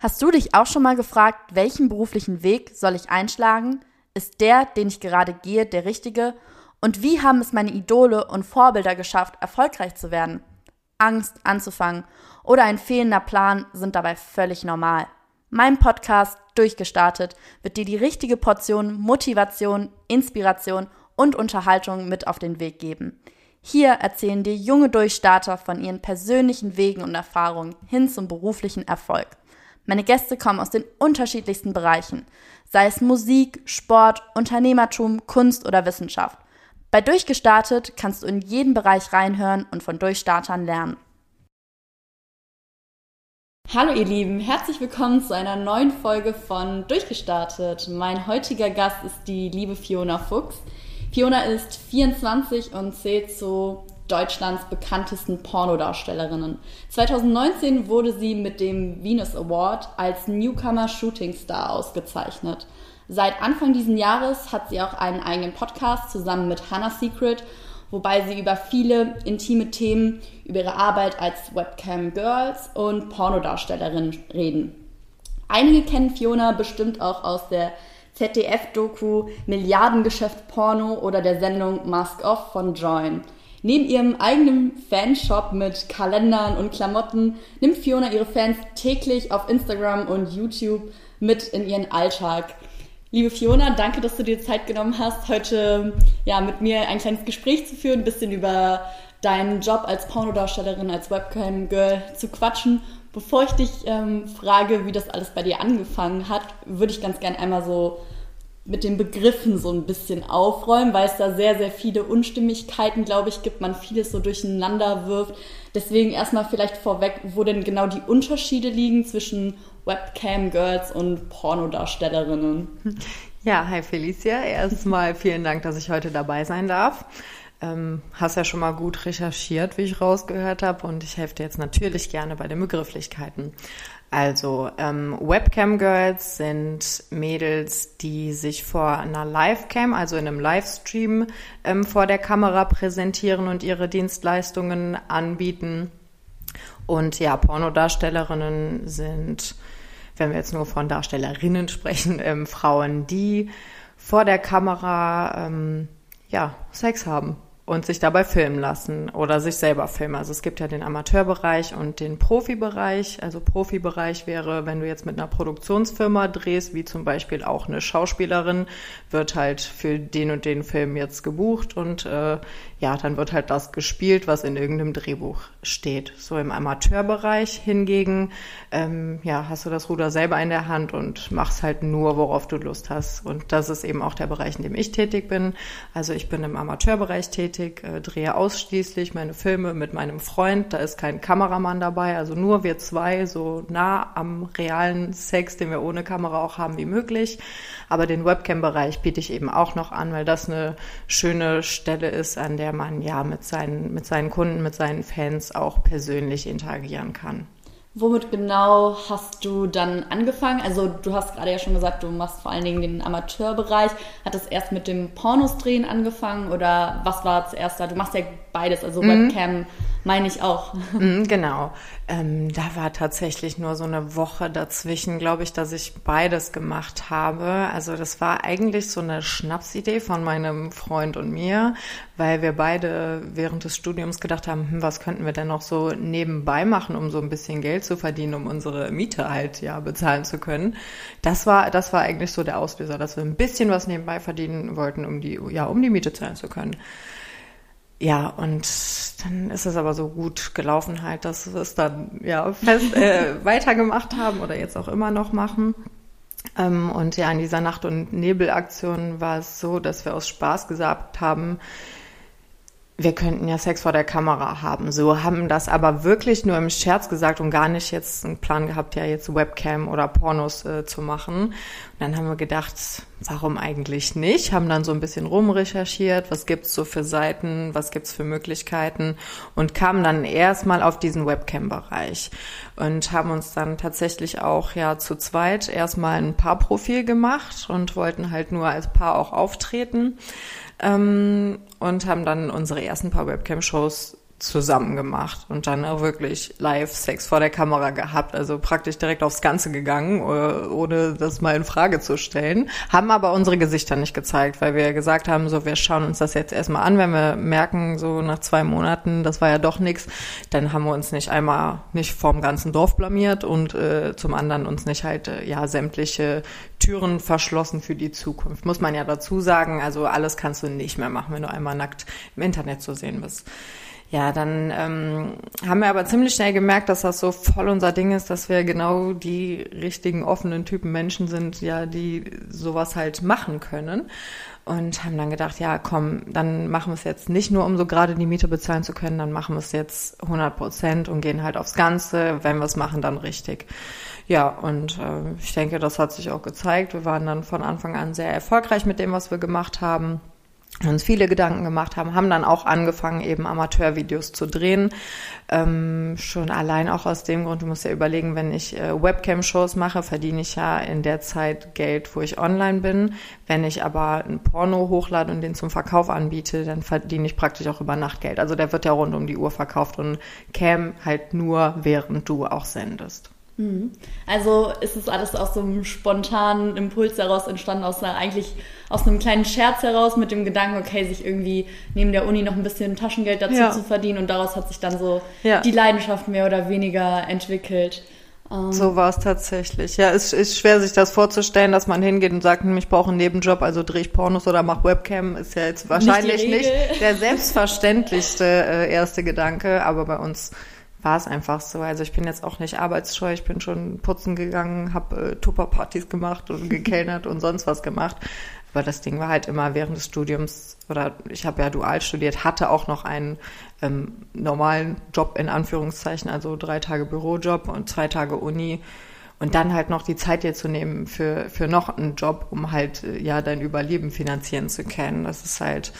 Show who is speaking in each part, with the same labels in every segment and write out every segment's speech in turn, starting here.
Speaker 1: Hast du dich auch schon mal gefragt, welchen beruflichen Weg soll ich einschlagen? Ist der, den ich gerade gehe, der richtige? Und wie haben es meine Idole und Vorbilder geschafft, erfolgreich zu werden? Angst anzufangen oder ein fehlender Plan sind dabei völlig normal. Mein Podcast Durchgestartet wird dir die richtige Portion Motivation, Inspiration und Unterhaltung mit auf den Weg geben. Hier erzählen dir junge Durchstarter von ihren persönlichen Wegen und Erfahrungen hin zum beruflichen Erfolg. Meine Gäste kommen aus den unterschiedlichsten Bereichen, sei es Musik, Sport, Unternehmertum, Kunst oder Wissenschaft. Bei Durchgestartet kannst du in jeden Bereich reinhören und von Durchstartern lernen. Hallo ihr Lieben, herzlich willkommen zu einer neuen Folge von Durchgestartet. Mein heutiger Gast ist die liebe Fiona Fuchs. Fiona ist 24 und zählt zu Deutschlands bekanntesten Pornodarstellerinnen. 2019 wurde sie mit dem Venus Award als Newcomer Shooting Star ausgezeichnet. Seit Anfang diesen Jahres hat sie auch einen eigenen Podcast zusammen mit Hannah Secret, wobei sie über viele intime Themen über ihre Arbeit als Webcam Girls und Pornodarstellerin reden. Einige kennen Fiona bestimmt auch aus der ZDF-Doku Milliardengeschäft Porno oder der Sendung Mask Off von Join. Neben ihrem eigenen Fanshop mit Kalendern und Klamotten nimmt Fiona ihre Fans täglich auf Instagram und YouTube mit in ihren Alltag. Liebe Fiona, danke, dass du dir Zeit genommen hast, heute ja, mit mir ein kleines Gespräch zu führen, ein bisschen über deinen Job als Pornodarstellerin, als Webcam-Girl zu quatschen. Bevor ich dich ähm, frage, wie das alles bei dir angefangen hat, würde ich ganz gerne einmal so mit den Begriffen so ein bisschen aufräumen, weil es da sehr, sehr viele Unstimmigkeiten, glaube ich, gibt, man vieles so durcheinander wirft. Deswegen erstmal vielleicht vorweg, wo denn genau die Unterschiede liegen zwischen Webcam-Girls und Pornodarstellerinnen.
Speaker 2: Ja, hi Felicia. Erstmal vielen Dank, dass ich heute dabei sein darf. Ähm, hast ja schon mal gut recherchiert, wie ich rausgehört habe, und ich helfe dir jetzt natürlich gerne bei den Begrifflichkeiten. Also ähm, Webcam Girls sind Mädels, die sich vor einer Livecam, also in einem Livestream ähm, vor der Kamera präsentieren und ihre Dienstleistungen anbieten. Und ja, Pornodarstellerinnen sind, wenn wir jetzt nur von Darstellerinnen sprechen, ähm, Frauen, die vor der Kamera ähm, ja Sex haben und sich dabei filmen lassen oder sich selber filmen. Also es gibt ja den Amateurbereich und den Profibereich. Also Profibereich wäre, wenn du jetzt mit einer Produktionsfirma drehst, wie zum Beispiel auch eine Schauspielerin, wird halt für den und den Film jetzt gebucht und äh, ja, dann wird halt das gespielt, was in irgendeinem Drehbuch steht. So im Amateurbereich hingegen, ähm, ja, hast du das Ruder selber in der Hand und machst halt nur, worauf du Lust hast. Und das ist eben auch der Bereich, in dem ich tätig bin. Also ich bin im Amateurbereich tätig, äh, drehe ausschließlich meine Filme mit meinem Freund. Da ist kein Kameramann dabei, also nur wir zwei, so nah am realen Sex, den wir ohne Kamera auch haben wie möglich. Aber den Webcam-Bereich biete ich eben auch noch an, weil das eine schöne Stelle ist, an der man ja mit seinen, mit seinen Kunden, mit seinen Fans auch persönlich interagieren kann.
Speaker 1: Womit genau hast du dann angefangen? Also du hast gerade ja schon gesagt, du machst vor allen Dingen den Amateurbereich. Hat es erst mit dem Pornos drehen angefangen oder was war zuerst da? Du machst ja beides, also mhm. Webcam meine ich auch.
Speaker 2: Mhm, genau. Ähm, da war tatsächlich nur so eine Woche dazwischen, glaube ich, dass ich beides gemacht habe. Also das war eigentlich so eine Schnapsidee von meinem Freund und mir, weil wir beide während des Studiums gedacht haben, hm, was könnten wir denn noch so nebenbei machen, um so ein bisschen Geld zu verdienen, um unsere Miete halt ja bezahlen zu können. Das war, das war eigentlich so der Auslöser, dass wir ein bisschen was nebenbei verdienen wollten, um die, ja, um die Miete zahlen zu können. Ja, und dann ist es aber so gut gelaufen halt, dass wir es dann ja fest äh, weitergemacht haben oder jetzt auch immer noch machen. Ähm, und ja, in dieser Nacht- und Nebelaktion war es so, dass wir aus Spaß gesagt haben, wir könnten ja Sex vor der Kamera haben. So haben das aber wirklich nur im Scherz gesagt und gar nicht jetzt einen Plan gehabt, ja jetzt Webcam oder Pornos äh, zu machen. Und dann haben wir gedacht, warum eigentlich nicht? Haben dann so ein bisschen rumrecherchiert, was gibt's so für Seiten, was gibt's für Möglichkeiten und kamen dann erstmal auf diesen Webcam-Bereich und haben uns dann tatsächlich auch ja zu zweit erstmal ein Paarprofil gemacht und wollten halt nur als Paar auch auftreten ähm, und haben dann unsere ersten paar Webcam-Shows zusammen gemacht und dann auch wirklich Live-Sex vor der Kamera gehabt, also praktisch direkt aufs Ganze gegangen, äh, ohne das mal in Frage zu stellen. Haben aber unsere Gesichter nicht gezeigt, weil wir gesagt haben, so wir schauen uns das jetzt erstmal an, wenn wir merken, so nach zwei Monaten, das war ja doch nichts, dann haben wir uns nicht einmal nicht vorm ganzen Dorf blamiert und äh, zum anderen uns nicht halt äh, ja sämtliche Türen verschlossen für die Zukunft. Muss man ja dazu sagen, also alles kannst du nicht mehr machen, wenn du einmal nackt im Internet zu sehen bist. Ja, dann ähm, haben wir aber ziemlich schnell gemerkt, dass das so voll unser Ding ist, dass wir genau die richtigen offenen Typen Menschen sind, ja, die sowas halt machen können. Und haben dann gedacht, ja, komm, dann machen wir es jetzt nicht nur, um so gerade die Miete bezahlen zu können, dann machen wir es jetzt 100 Prozent und gehen halt aufs Ganze. Wenn wir es machen, dann richtig. Ja, und äh, ich denke, das hat sich auch gezeigt. Wir waren dann von Anfang an sehr erfolgreich mit dem, was wir gemacht haben uns viele Gedanken gemacht haben, haben dann auch angefangen, eben Amateurvideos zu drehen. Ähm, schon allein auch aus dem Grund, du musst ja überlegen, wenn ich äh, Webcam-Shows mache, verdiene ich ja in der Zeit Geld, wo ich online bin. Wenn ich aber ein Porno hochlade und den zum Verkauf anbiete, dann verdiene ich praktisch auch über Nacht Geld. Also der wird ja rund um die Uhr verkauft und Cam halt nur, während du auch sendest.
Speaker 1: Mhm. Also ist es alles aus so einem spontanen Impuls heraus entstanden, aus einer eigentlich aus einem kleinen Scherz heraus mit dem Gedanken, okay, sich irgendwie neben der Uni noch ein bisschen Taschengeld dazu ja. zu verdienen und daraus hat sich dann so ja. die Leidenschaft mehr oder weniger entwickelt.
Speaker 2: Ähm, so war es tatsächlich. Ja, es ist schwer, sich das vorzustellen, dass man hingeht und sagt, hm, ich brauche einen Nebenjob, also drehe ich Pornos oder mache Webcam. Ist ja jetzt wahrscheinlich nicht, nicht der selbstverständlichste äh, erste Gedanke, aber bei uns war es einfach so. Also ich bin jetzt auch nicht arbeitsscheu, ich bin schon putzen gegangen, habe äh, Tupperpartys gemacht und gekellnert und sonst was gemacht. Aber das Ding war halt immer während des Studiums, oder ich habe ja dual studiert, hatte auch noch einen ähm, normalen Job in Anführungszeichen, also drei Tage Bürojob und zwei Tage Uni. Und dann halt noch die Zeit dir zu nehmen für, für noch einen Job, um halt äh, ja dein Überleben finanzieren zu können. Das ist halt,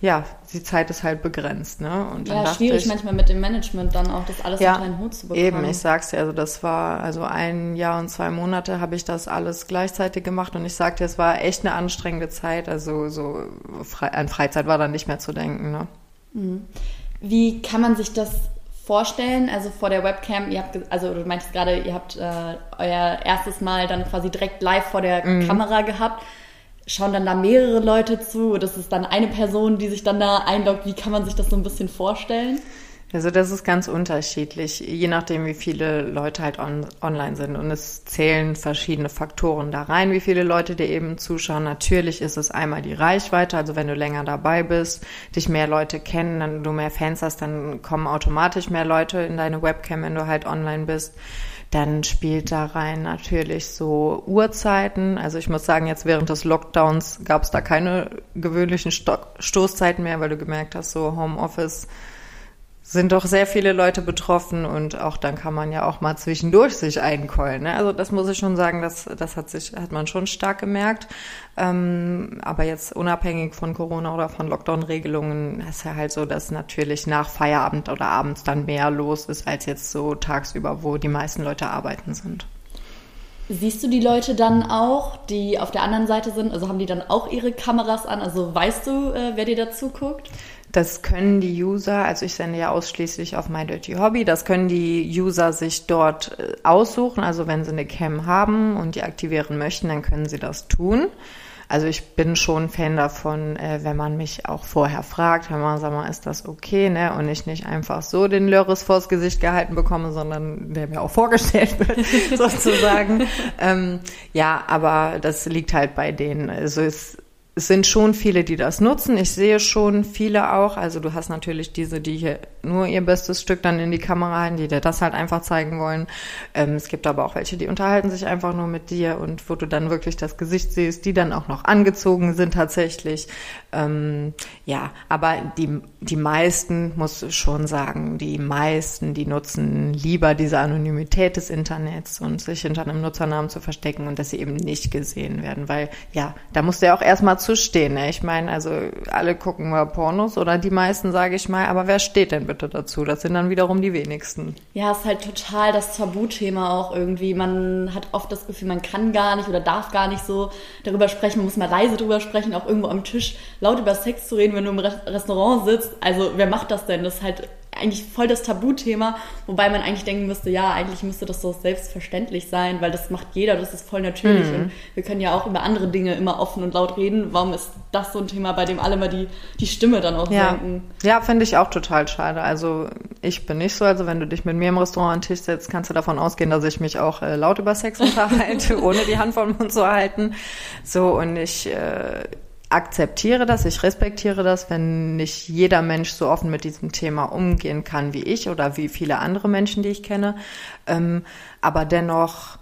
Speaker 2: ja, die Zeit ist halt begrenzt, ne?
Speaker 1: Und ja, schwierig ich, manchmal mit dem Management dann auch das alles ja, unter einen Hut zu bekommen.
Speaker 2: Eben, ich sag's dir, also das war, also ein Jahr und zwei Monate habe ich das alles gleichzeitig gemacht und ich sagte, es war echt eine anstrengende Zeit, also so an Freizeit war dann nicht mehr zu denken, ne?
Speaker 1: Mhm. Wie kann man sich das vorstellen? Also vor der Webcam, ihr habt, also du meintest gerade, ihr habt äh, euer erstes Mal dann quasi direkt live vor der mhm. Kamera gehabt schauen dann da mehrere Leute zu? Das ist dann eine Person, die sich dann da einloggt. Wie kann man sich das so ein bisschen vorstellen?
Speaker 2: Also das ist ganz unterschiedlich, je nachdem, wie viele Leute halt on, online sind. Und es zählen verschiedene Faktoren da rein, wie viele Leute dir eben zuschauen. Natürlich ist es einmal die Reichweite, also wenn du länger dabei bist, dich mehr Leute kennen, dann du mehr Fans hast, dann kommen automatisch mehr Leute in deine Webcam, wenn du halt online bist. Dann spielt da rein natürlich so Uhrzeiten. Also ich muss sagen, jetzt während des Lockdowns gab es da keine gewöhnlichen Sto Stoßzeiten mehr, weil du gemerkt hast, so Homeoffice sind doch sehr viele Leute betroffen und auch dann kann man ja auch mal zwischendurch sich einkeulen. Ne? Also das muss ich schon sagen, das, das hat sich, hat man schon stark gemerkt. Ähm, aber jetzt unabhängig von Corona oder von Lockdown-Regelungen ist ja halt so, dass natürlich nach Feierabend oder abends dann mehr los ist als jetzt so tagsüber, wo die meisten Leute arbeiten sind.
Speaker 1: Siehst du die Leute dann auch, die auf der anderen Seite sind? Also haben die dann auch ihre Kameras an? Also weißt du, äh, wer dir dazu guckt?
Speaker 2: Das können die User, also ich sende ja ausschließlich auf My Dirty Hobby, das können die User sich dort äh, aussuchen. Also wenn sie eine Cam haben und die aktivieren möchten, dann können sie das tun. Also ich bin schon Fan davon, äh, wenn man mich auch vorher fragt, wenn man sagt mal, ist das okay, ne? Und ich nicht einfach so den Lörres vors Gesicht gehalten bekomme, sondern der mir auch vorgestellt wird, sozusagen. ähm, ja, aber das liegt halt bei denen. Also es es sind schon viele, die das nutzen. Ich sehe schon viele auch. Also du hast natürlich diese, die hier nur ihr bestes Stück dann in die Kamera halten, die dir das halt einfach zeigen wollen. Ähm, es gibt aber auch welche, die unterhalten sich einfach nur mit dir und wo du dann wirklich das Gesicht siehst, die dann auch noch angezogen sind tatsächlich. Ähm, ja, aber die, die meisten, muss schon sagen, die meisten, die nutzen lieber diese Anonymität des Internets und sich hinter einem Nutzernamen zu verstecken und dass sie eben nicht gesehen werden, weil ja, da musst du ja auch erstmal zu stehen. Ne? Ich meine, also alle gucken mal Pornos oder die meisten, sage ich mal, aber wer steht denn bitte dazu? Das sind dann wiederum die wenigsten.
Speaker 1: Ja, ist halt total das Tabuthema auch irgendwie. Man hat oft das Gefühl, man kann gar nicht oder darf gar nicht so darüber sprechen. Man muss mal leise darüber sprechen, auch irgendwo am Tisch laut über Sex zu reden, wenn du im Restaurant sitzt. Also wer macht das denn? Das ist halt eigentlich voll das Tabuthema, wobei man eigentlich denken müsste, ja, eigentlich müsste das so selbstverständlich sein, weil das macht jeder, das ist voll natürlich. Mhm. Und wir können ja auch über andere Dinge immer offen und laut reden. Warum ist das so ein Thema, bei dem alle mal die, die Stimme dann auch
Speaker 2: ja.
Speaker 1: senken?
Speaker 2: Ja, finde ich auch total schade. Also ich bin nicht so, also wenn du dich mit mir im Restaurant an den Tisch setzt, kannst du davon ausgehen, dass ich mich auch äh, laut über Sex unterhalte, ohne die Hand vom Mund zu halten. So, und ich äh, akzeptiere das, ich respektiere das, wenn nicht jeder Mensch so offen mit diesem Thema umgehen kann wie ich oder wie viele andere Menschen, die ich kenne. Ähm, aber dennoch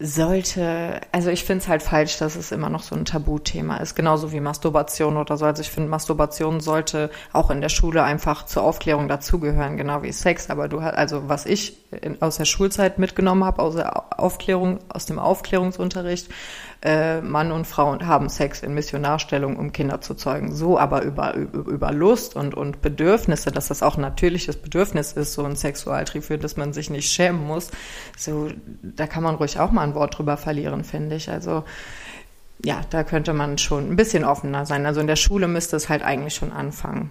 Speaker 2: sollte, also ich finde es halt falsch, dass es immer noch so ein Tabuthema ist, genauso wie Masturbation oder so. Also ich finde, Masturbation sollte auch in der Schule einfach zur Aufklärung dazugehören, genau wie Sex. Aber du hast, also was ich in, aus der Schulzeit mitgenommen habe, aus der Aufklärung, aus dem Aufklärungsunterricht, äh, Mann und Frau haben Sex in Missionarstellung, um Kinder zu zeugen. So aber über, über, Lust und, und Bedürfnisse, dass das auch ein natürliches Bedürfnis ist, so ein Sexualtrieb, für das man sich nicht schämen muss. So, da kann man ruhig auch mal ein Wort drüber verlieren, finde ich. Also, ja, da könnte man schon ein bisschen offener sein. Also in der Schule müsste es halt eigentlich schon anfangen.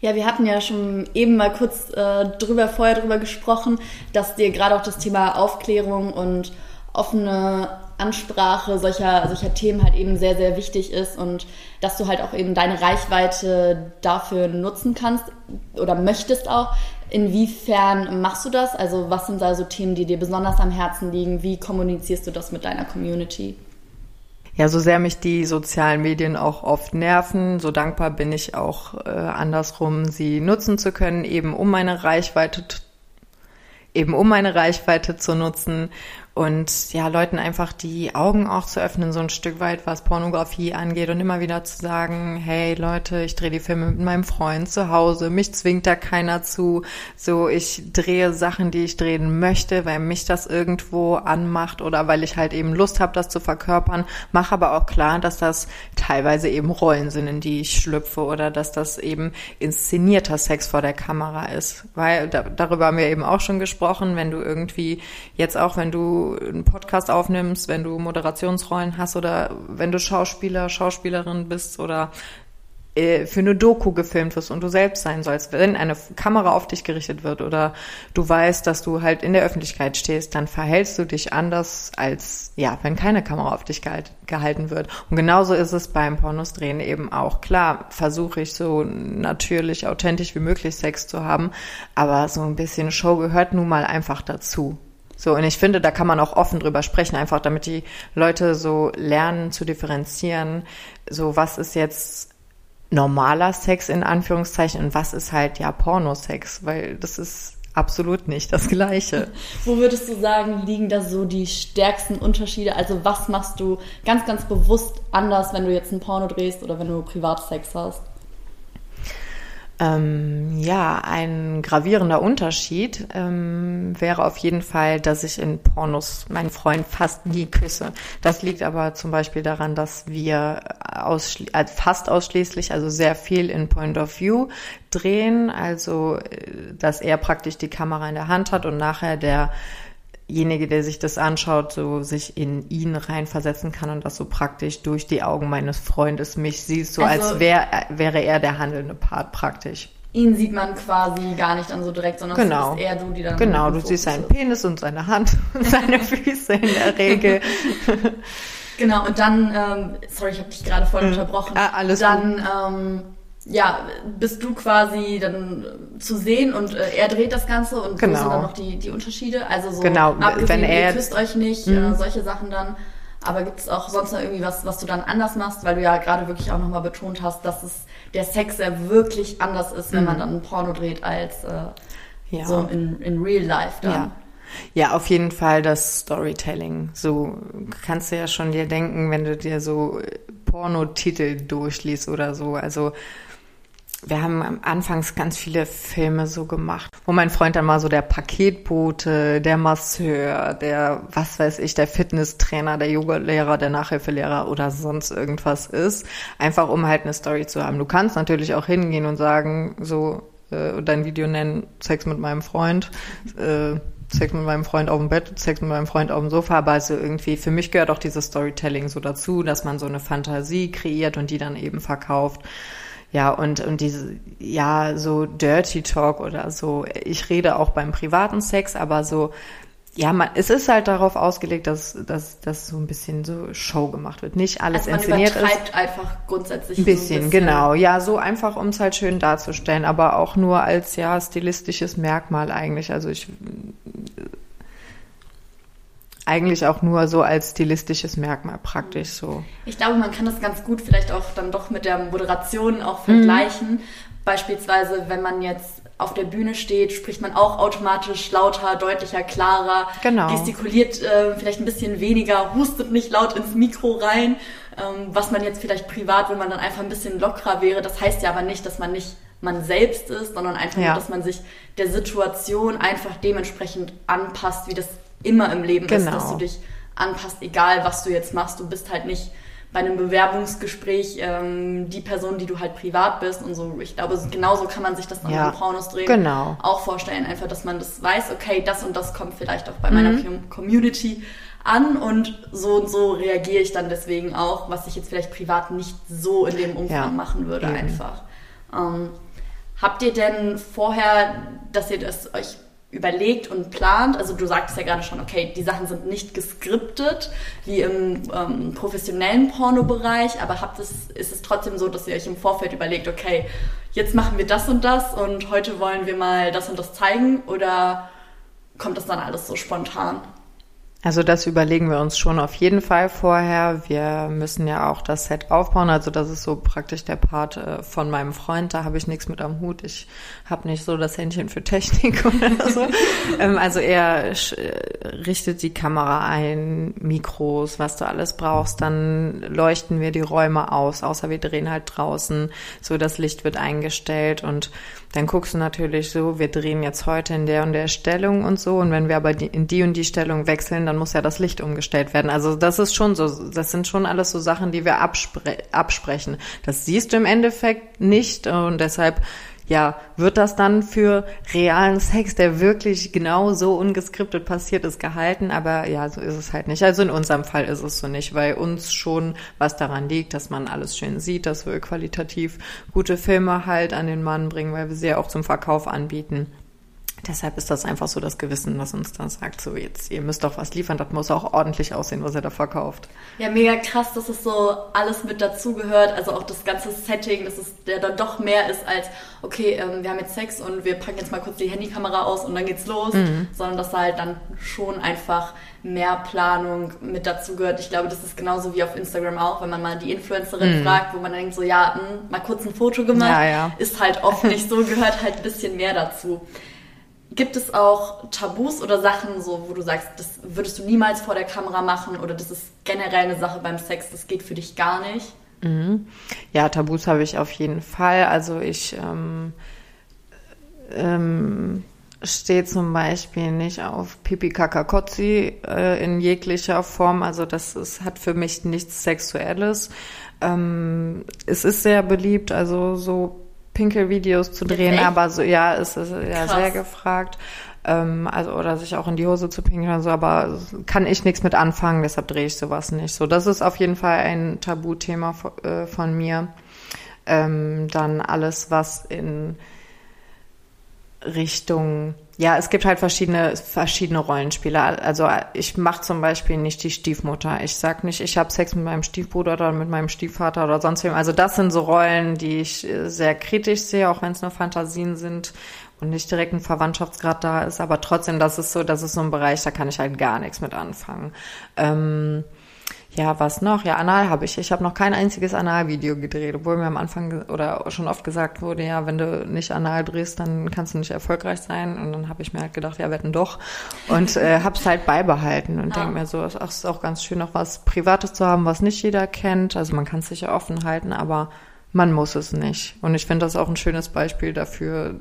Speaker 1: Ja, wir hatten ja schon eben mal kurz äh, drüber vorher drüber gesprochen, dass dir gerade auch das Thema Aufklärung und offene Ansprache solcher, solcher Themen halt eben sehr, sehr wichtig ist und dass du halt auch eben deine Reichweite dafür nutzen kannst oder möchtest auch. Inwiefern machst du das? Also was sind da so Themen, die dir besonders am Herzen liegen? Wie kommunizierst du das mit deiner Community?
Speaker 2: Ja, so sehr mich die sozialen Medien auch oft nerven, so dankbar bin ich auch äh, andersrum, sie nutzen zu können, eben um meine Reichweite eben um meine Reichweite zu nutzen und ja, Leuten einfach die Augen auch zu öffnen, so ein Stück weit, was Pornografie angeht und immer wieder zu sagen, hey Leute, ich drehe die Filme mit meinem Freund zu Hause, mich zwingt da keiner zu, so ich drehe Sachen, die ich drehen möchte, weil mich das irgendwo anmacht oder weil ich halt eben Lust habe, das zu verkörpern, mache aber auch klar, dass das teilweise eben Rollen sind, in die ich schlüpfe oder dass das eben inszenierter Sex vor der Kamera ist, weil da, darüber haben wir eben auch schon gesprochen, wenn du irgendwie jetzt auch, wenn du einen Podcast aufnimmst, wenn du Moderationsrollen hast oder wenn du Schauspieler, Schauspielerin bist oder äh, für eine Doku gefilmt wirst und du selbst sein sollst, wenn eine Kamera auf dich gerichtet wird oder du weißt, dass du halt in der Öffentlichkeit stehst, dann verhältst du dich anders als, ja, wenn keine Kamera auf dich gehalten wird. Und genauso ist es beim Pornos drehen eben auch. Klar, versuche ich so natürlich, authentisch wie möglich Sex zu haben, aber so ein bisschen Show gehört nun mal einfach dazu. So, und ich finde, da kann man auch offen drüber sprechen, einfach damit die Leute so lernen zu differenzieren, so was ist jetzt normaler Sex in Anführungszeichen und was ist halt ja Pornosex, weil das ist absolut nicht das Gleiche.
Speaker 1: Wo würdest du sagen, liegen da so die stärksten Unterschiede? Also was machst du ganz, ganz bewusst anders, wenn du jetzt ein Porno drehst oder wenn du Privatsex hast?
Speaker 2: Ähm, ja, ein gravierender Unterschied ähm, wäre auf jeden Fall, dass ich in Pornos meinen Freund fast nie küsse. Das liegt aber zum Beispiel daran, dass wir ausschli äh, fast ausschließlich, also sehr viel in Point of View drehen, also äh, dass er praktisch die Kamera in der Hand hat und nachher der derjenige, der sich das anschaut, so sich in ihn reinversetzen kann und das so praktisch durch die Augen meines Freundes mich sieht, so also, als wär, wäre er der handelnde Part praktisch.
Speaker 1: Ihn sieht man quasi gar nicht dann so direkt, sondern
Speaker 2: genau.
Speaker 1: es ist eher du, die dann.
Speaker 2: Genau, du siehst seinen Penis und seine Hand und seine Füße in der Regel.
Speaker 1: genau, und dann, ähm, sorry, ich habe dich gerade voll mhm. unterbrochen.
Speaker 2: Ah, alles
Speaker 1: dann, gut. ähm, ja, bist du quasi dann zu sehen und äh, er dreht das Ganze und genau. wo sind dann noch die, die Unterschiede? Also so
Speaker 2: genau. wenn er
Speaker 1: ihr küsst euch nicht, äh, mhm. solche Sachen dann. Aber gibt es auch sonst noch irgendwie was, was du dann anders machst, weil du ja gerade wirklich auch nochmal betont hast, dass es der Sex ja wirklich anders ist, wenn mhm. man dann ein Porno dreht als äh, ja. so in, in Real Life dann.
Speaker 2: Ja. Ja, auf jeden Fall das Storytelling. So kannst du ja schon dir denken, wenn du dir so Pornotitel durchliest oder so. Also wir haben anfangs ganz viele Filme so gemacht, wo mein Freund dann mal so der Paketbote, der Masseur, der, was weiß ich, der Fitnesstrainer, der Yogalehrer, der Nachhilfelehrer oder sonst irgendwas ist. Einfach um halt eine Story zu haben. Du kannst natürlich auch hingehen und sagen, so, äh, dein Video nennen, Sex mit meinem Freund, äh, Sex mit meinem Freund auf dem Bett, Sex mit meinem Freund auf dem Sofa, aber also irgendwie, für mich gehört auch dieses Storytelling so dazu, dass man so eine Fantasie kreiert und die dann eben verkauft Ja, und, und diese, ja, so Dirty Talk oder so. Ich rede auch beim privaten Sex, aber so, ja, man, es ist halt darauf ausgelegt, dass, dass, dass so ein bisschen so Show gemacht wird. Nicht alles also man inszeniert ist.
Speaker 1: einfach grundsätzlich.
Speaker 2: Ein bisschen, so ein bisschen, genau. Ja, so einfach, um es halt schön darzustellen, aber auch nur als, ja, stilistisches Merkmal eigentlich. Also ich, eigentlich auch nur so als stilistisches Merkmal praktisch so.
Speaker 1: Ich glaube, man kann das ganz gut vielleicht auch dann doch mit der Moderation auch vergleichen. Mhm. Beispielsweise, wenn man jetzt auf der Bühne steht, spricht man auch automatisch lauter, deutlicher, klarer, genau. gestikuliert äh, vielleicht ein bisschen weniger, hustet nicht laut ins Mikro rein, ähm, was man jetzt vielleicht privat, wenn man dann einfach ein bisschen lockerer wäre. Das heißt ja aber nicht, dass man nicht man selbst ist, sondern einfach ja. nur, dass man sich der Situation einfach dementsprechend anpasst, wie das immer im Leben genau. ist, dass du dich anpasst, egal was du jetzt machst. Du bist halt nicht bei einem Bewerbungsgespräch ähm, die Person, die du halt privat bist und so. Ich glaube, genauso kann man sich das dann ja, in Pornos drehen
Speaker 2: genau.
Speaker 1: auch vorstellen. Einfach, dass man das weiß, okay, das und das kommt vielleicht auch bei mhm. meiner Community an und so und so reagiere ich dann deswegen auch, was ich jetzt vielleicht privat nicht so in dem Umfang ja, machen würde eben. einfach. Ähm, habt ihr denn vorher, dass ihr das euch überlegt und plant. Also du sagtest ja gerade schon, okay, die Sachen sind nicht geskriptet wie im ähm, professionellen Pornobereich, aber habt es, ist es trotzdem so, dass ihr euch im Vorfeld überlegt, okay, jetzt machen wir das und das und heute wollen wir mal das und das zeigen oder kommt das dann alles so spontan?
Speaker 2: Also das überlegen wir uns schon auf jeden Fall vorher. Wir müssen ja auch das Set aufbauen. Also das ist so praktisch der Part äh, von meinem Freund. Da habe ich nichts mit am Hut. Ich habe nicht so das Händchen für Technik oder so. ähm, also er äh, richtet die Kamera ein, Mikros, was du alles brauchst. Dann leuchten wir die Räume aus, außer wir drehen halt draußen. So das Licht wird eingestellt und dann guckst du natürlich so, wir drehen jetzt heute in der und der Stellung und so. Und wenn wir aber in die und die Stellung wechseln, dann muss ja das Licht umgestellt werden. Also das ist schon so, das sind schon alles so Sachen, die wir abspre absprechen. Das siehst du im Endeffekt nicht und deshalb ja, wird das dann für realen Sex, der wirklich genau so ungeskriptet passiert ist, gehalten? Aber ja, so ist es halt nicht. Also in unserem Fall ist es so nicht, weil uns schon was daran liegt, dass man alles schön sieht, dass wir qualitativ gute Filme halt an den Mann bringen, weil wir sie ja auch zum Verkauf anbieten. Deshalb ist das einfach so das Gewissen, das uns dann sagt, so jetzt, ihr müsst doch was liefern, das muss auch ordentlich aussehen, was ihr da verkauft.
Speaker 1: Ja, mega krass, dass es so alles mit dazugehört, also auch das ganze Setting, dass es der dann doch mehr ist als, okay, ähm, wir haben jetzt Sex und wir packen jetzt mal kurz die Handykamera aus und dann geht's los, mhm. sondern dass halt dann schon einfach mehr Planung mit dazugehört. Ich glaube, das ist genauso wie auf Instagram auch, wenn man mal die Influencerin mhm. fragt, wo man denkt so, ja, mh, hm, mal kurz ein Foto gemacht, ja, ja. ist halt oft nicht so, gehört halt ein bisschen mehr dazu. Gibt es auch Tabus oder Sachen, so, wo du sagst, das würdest du niemals vor der Kamera machen oder das ist generell eine Sache beim Sex, das geht für dich gar nicht?
Speaker 2: Mhm. Ja, Tabus habe ich auf jeden Fall. Also ich ähm, ähm, stehe zum Beispiel nicht auf Pipi Kakakotzi äh, in jeglicher Form. Also das ist, hat für mich nichts Sexuelles. Ähm, es ist sehr beliebt, also so Pinkelvideos zu drehen, aber so, ja, es ist ja Krass. sehr gefragt. Ähm, also, oder sich auch in die Hose zu pinkeln oder so, aber kann ich nichts mit anfangen, deshalb drehe ich sowas nicht. So, das ist auf jeden Fall ein Tabuthema äh, von mir. Ähm, dann alles, was in Richtung ja, es gibt halt verschiedene verschiedene Rollenspieler. Also ich mache zum Beispiel nicht die Stiefmutter. Ich sag nicht, ich habe Sex mit meinem Stiefbruder oder mit meinem Stiefvater oder sonst wem. Also das sind so Rollen, die ich äh, sehr kritisch sehe, auch wenn es nur Fantasien sind und nicht direkt ein Verwandtschaftsgrad da ist. Aber trotzdem, das ist so, das ist so ein Bereich, da kann ich halt gar nichts mit anfangen. Ähm, ja, was noch? Ja, Anal habe ich. Ich habe noch kein einziges Anal-Video gedreht, obwohl mir am Anfang oder schon oft gesagt wurde, ja, wenn du nicht Anal drehst, dann kannst du nicht erfolgreich sein. Und dann habe ich mir halt gedacht, ja, wetten doch. Und äh, habe es halt beibehalten und ja. denke mir so, ach, es ist auch ganz schön, noch was Privates zu haben, was nicht jeder kennt. Also man kann es sicher offen halten, aber man muss es nicht. Und ich finde das auch ein schönes Beispiel dafür,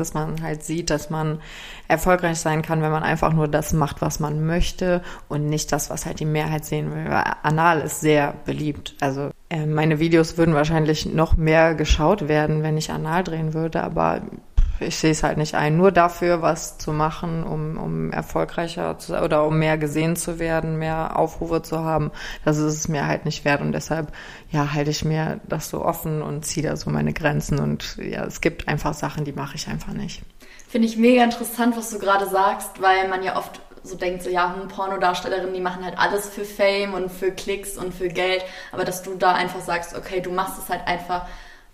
Speaker 2: dass man halt sieht, dass man erfolgreich sein kann, wenn man einfach nur das macht, was man möchte und nicht das, was halt die Mehrheit sehen will. Weil Anal ist sehr beliebt. Also äh, meine Videos würden wahrscheinlich noch mehr geschaut werden, wenn ich Anal drehen würde, aber ich sehe es halt nicht ein. Nur dafür was zu machen, um, um erfolgreicher zu oder um mehr gesehen zu werden, mehr Aufrufe zu haben, das ist es mir halt nicht wert. Und deshalb, ja, halte ich mir das so offen und ziehe da so meine Grenzen. Und ja, es gibt einfach Sachen, die mache ich einfach nicht.
Speaker 1: Finde ich mega interessant, was du gerade sagst, weil man ja oft so denkt, so ja, Pornodarstellerinnen, die machen halt alles für Fame und für Klicks und für Geld, aber dass du da einfach sagst, okay, du machst es halt einfach,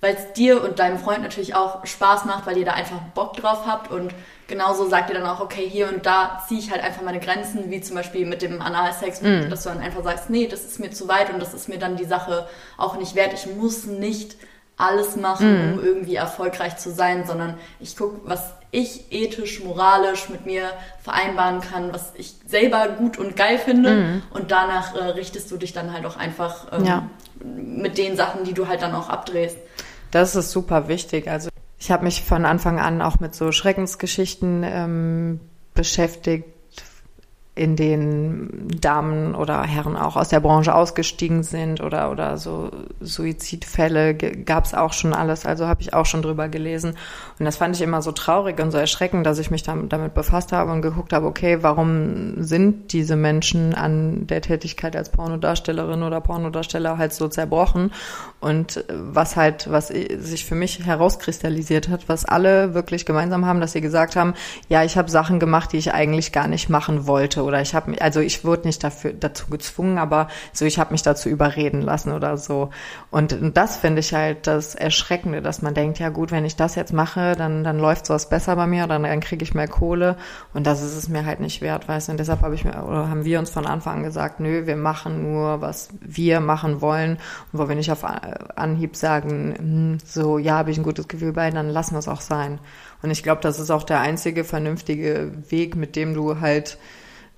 Speaker 1: weil es dir und deinem Freund natürlich auch Spaß macht, weil ihr da einfach Bock drauf habt und genauso sagt ihr dann auch, okay, hier und da ziehe ich halt einfach meine Grenzen, wie zum Beispiel mit dem Analsex, mm. dass du dann einfach sagst, nee, das ist mir zu weit und das ist mir dann die Sache auch nicht wert. Ich muss nicht alles machen, mm. um irgendwie erfolgreich zu sein, sondern ich gucke, was ich ethisch, moralisch mit mir vereinbaren kann, was ich selber gut und geil finde. Mm. Und danach äh, richtest du dich dann halt auch einfach ähm, ja. mit den Sachen, die du halt dann auch abdrehst.
Speaker 2: Das ist super wichtig. Also ich habe mich von Anfang an auch mit so Schreckensgeschichten ähm, beschäftigt, in denen Damen oder Herren auch aus der Branche ausgestiegen sind oder oder so Suizidfälle gab es auch schon alles, also habe ich auch schon drüber gelesen. Und das fand ich immer so traurig und so erschreckend, dass ich mich damit befasst habe und geguckt habe, okay, warum sind diese Menschen an der Tätigkeit als Pornodarstellerin oder Pornodarsteller halt so zerbrochen? Und was halt was sich für mich herauskristallisiert hat, was alle wirklich gemeinsam haben, dass sie gesagt haben, ja, ich habe Sachen gemacht, die ich eigentlich gar nicht machen wollte oder ich habe mich, also ich wurde nicht dafür dazu gezwungen, aber so ich habe mich dazu überreden lassen oder so. Und, und das finde ich halt das Erschreckende, dass man denkt, ja gut, wenn ich das jetzt mache, dann dann läuft sowas besser bei mir, dann, dann kriege ich mehr Kohle und das ist es mir halt nicht wert, weißt du. Und deshalb habe ich mir oder haben wir uns von Anfang an gesagt, nö, wir machen nur was wir machen wollen und wo wir nicht auf Anhieb sagen, hm, so ja, habe ich ein gutes Gefühl bei, dann lassen wir es auch sein. Und ich glaube, das ist auch der einzige vernünftige Weg, mit dem du halt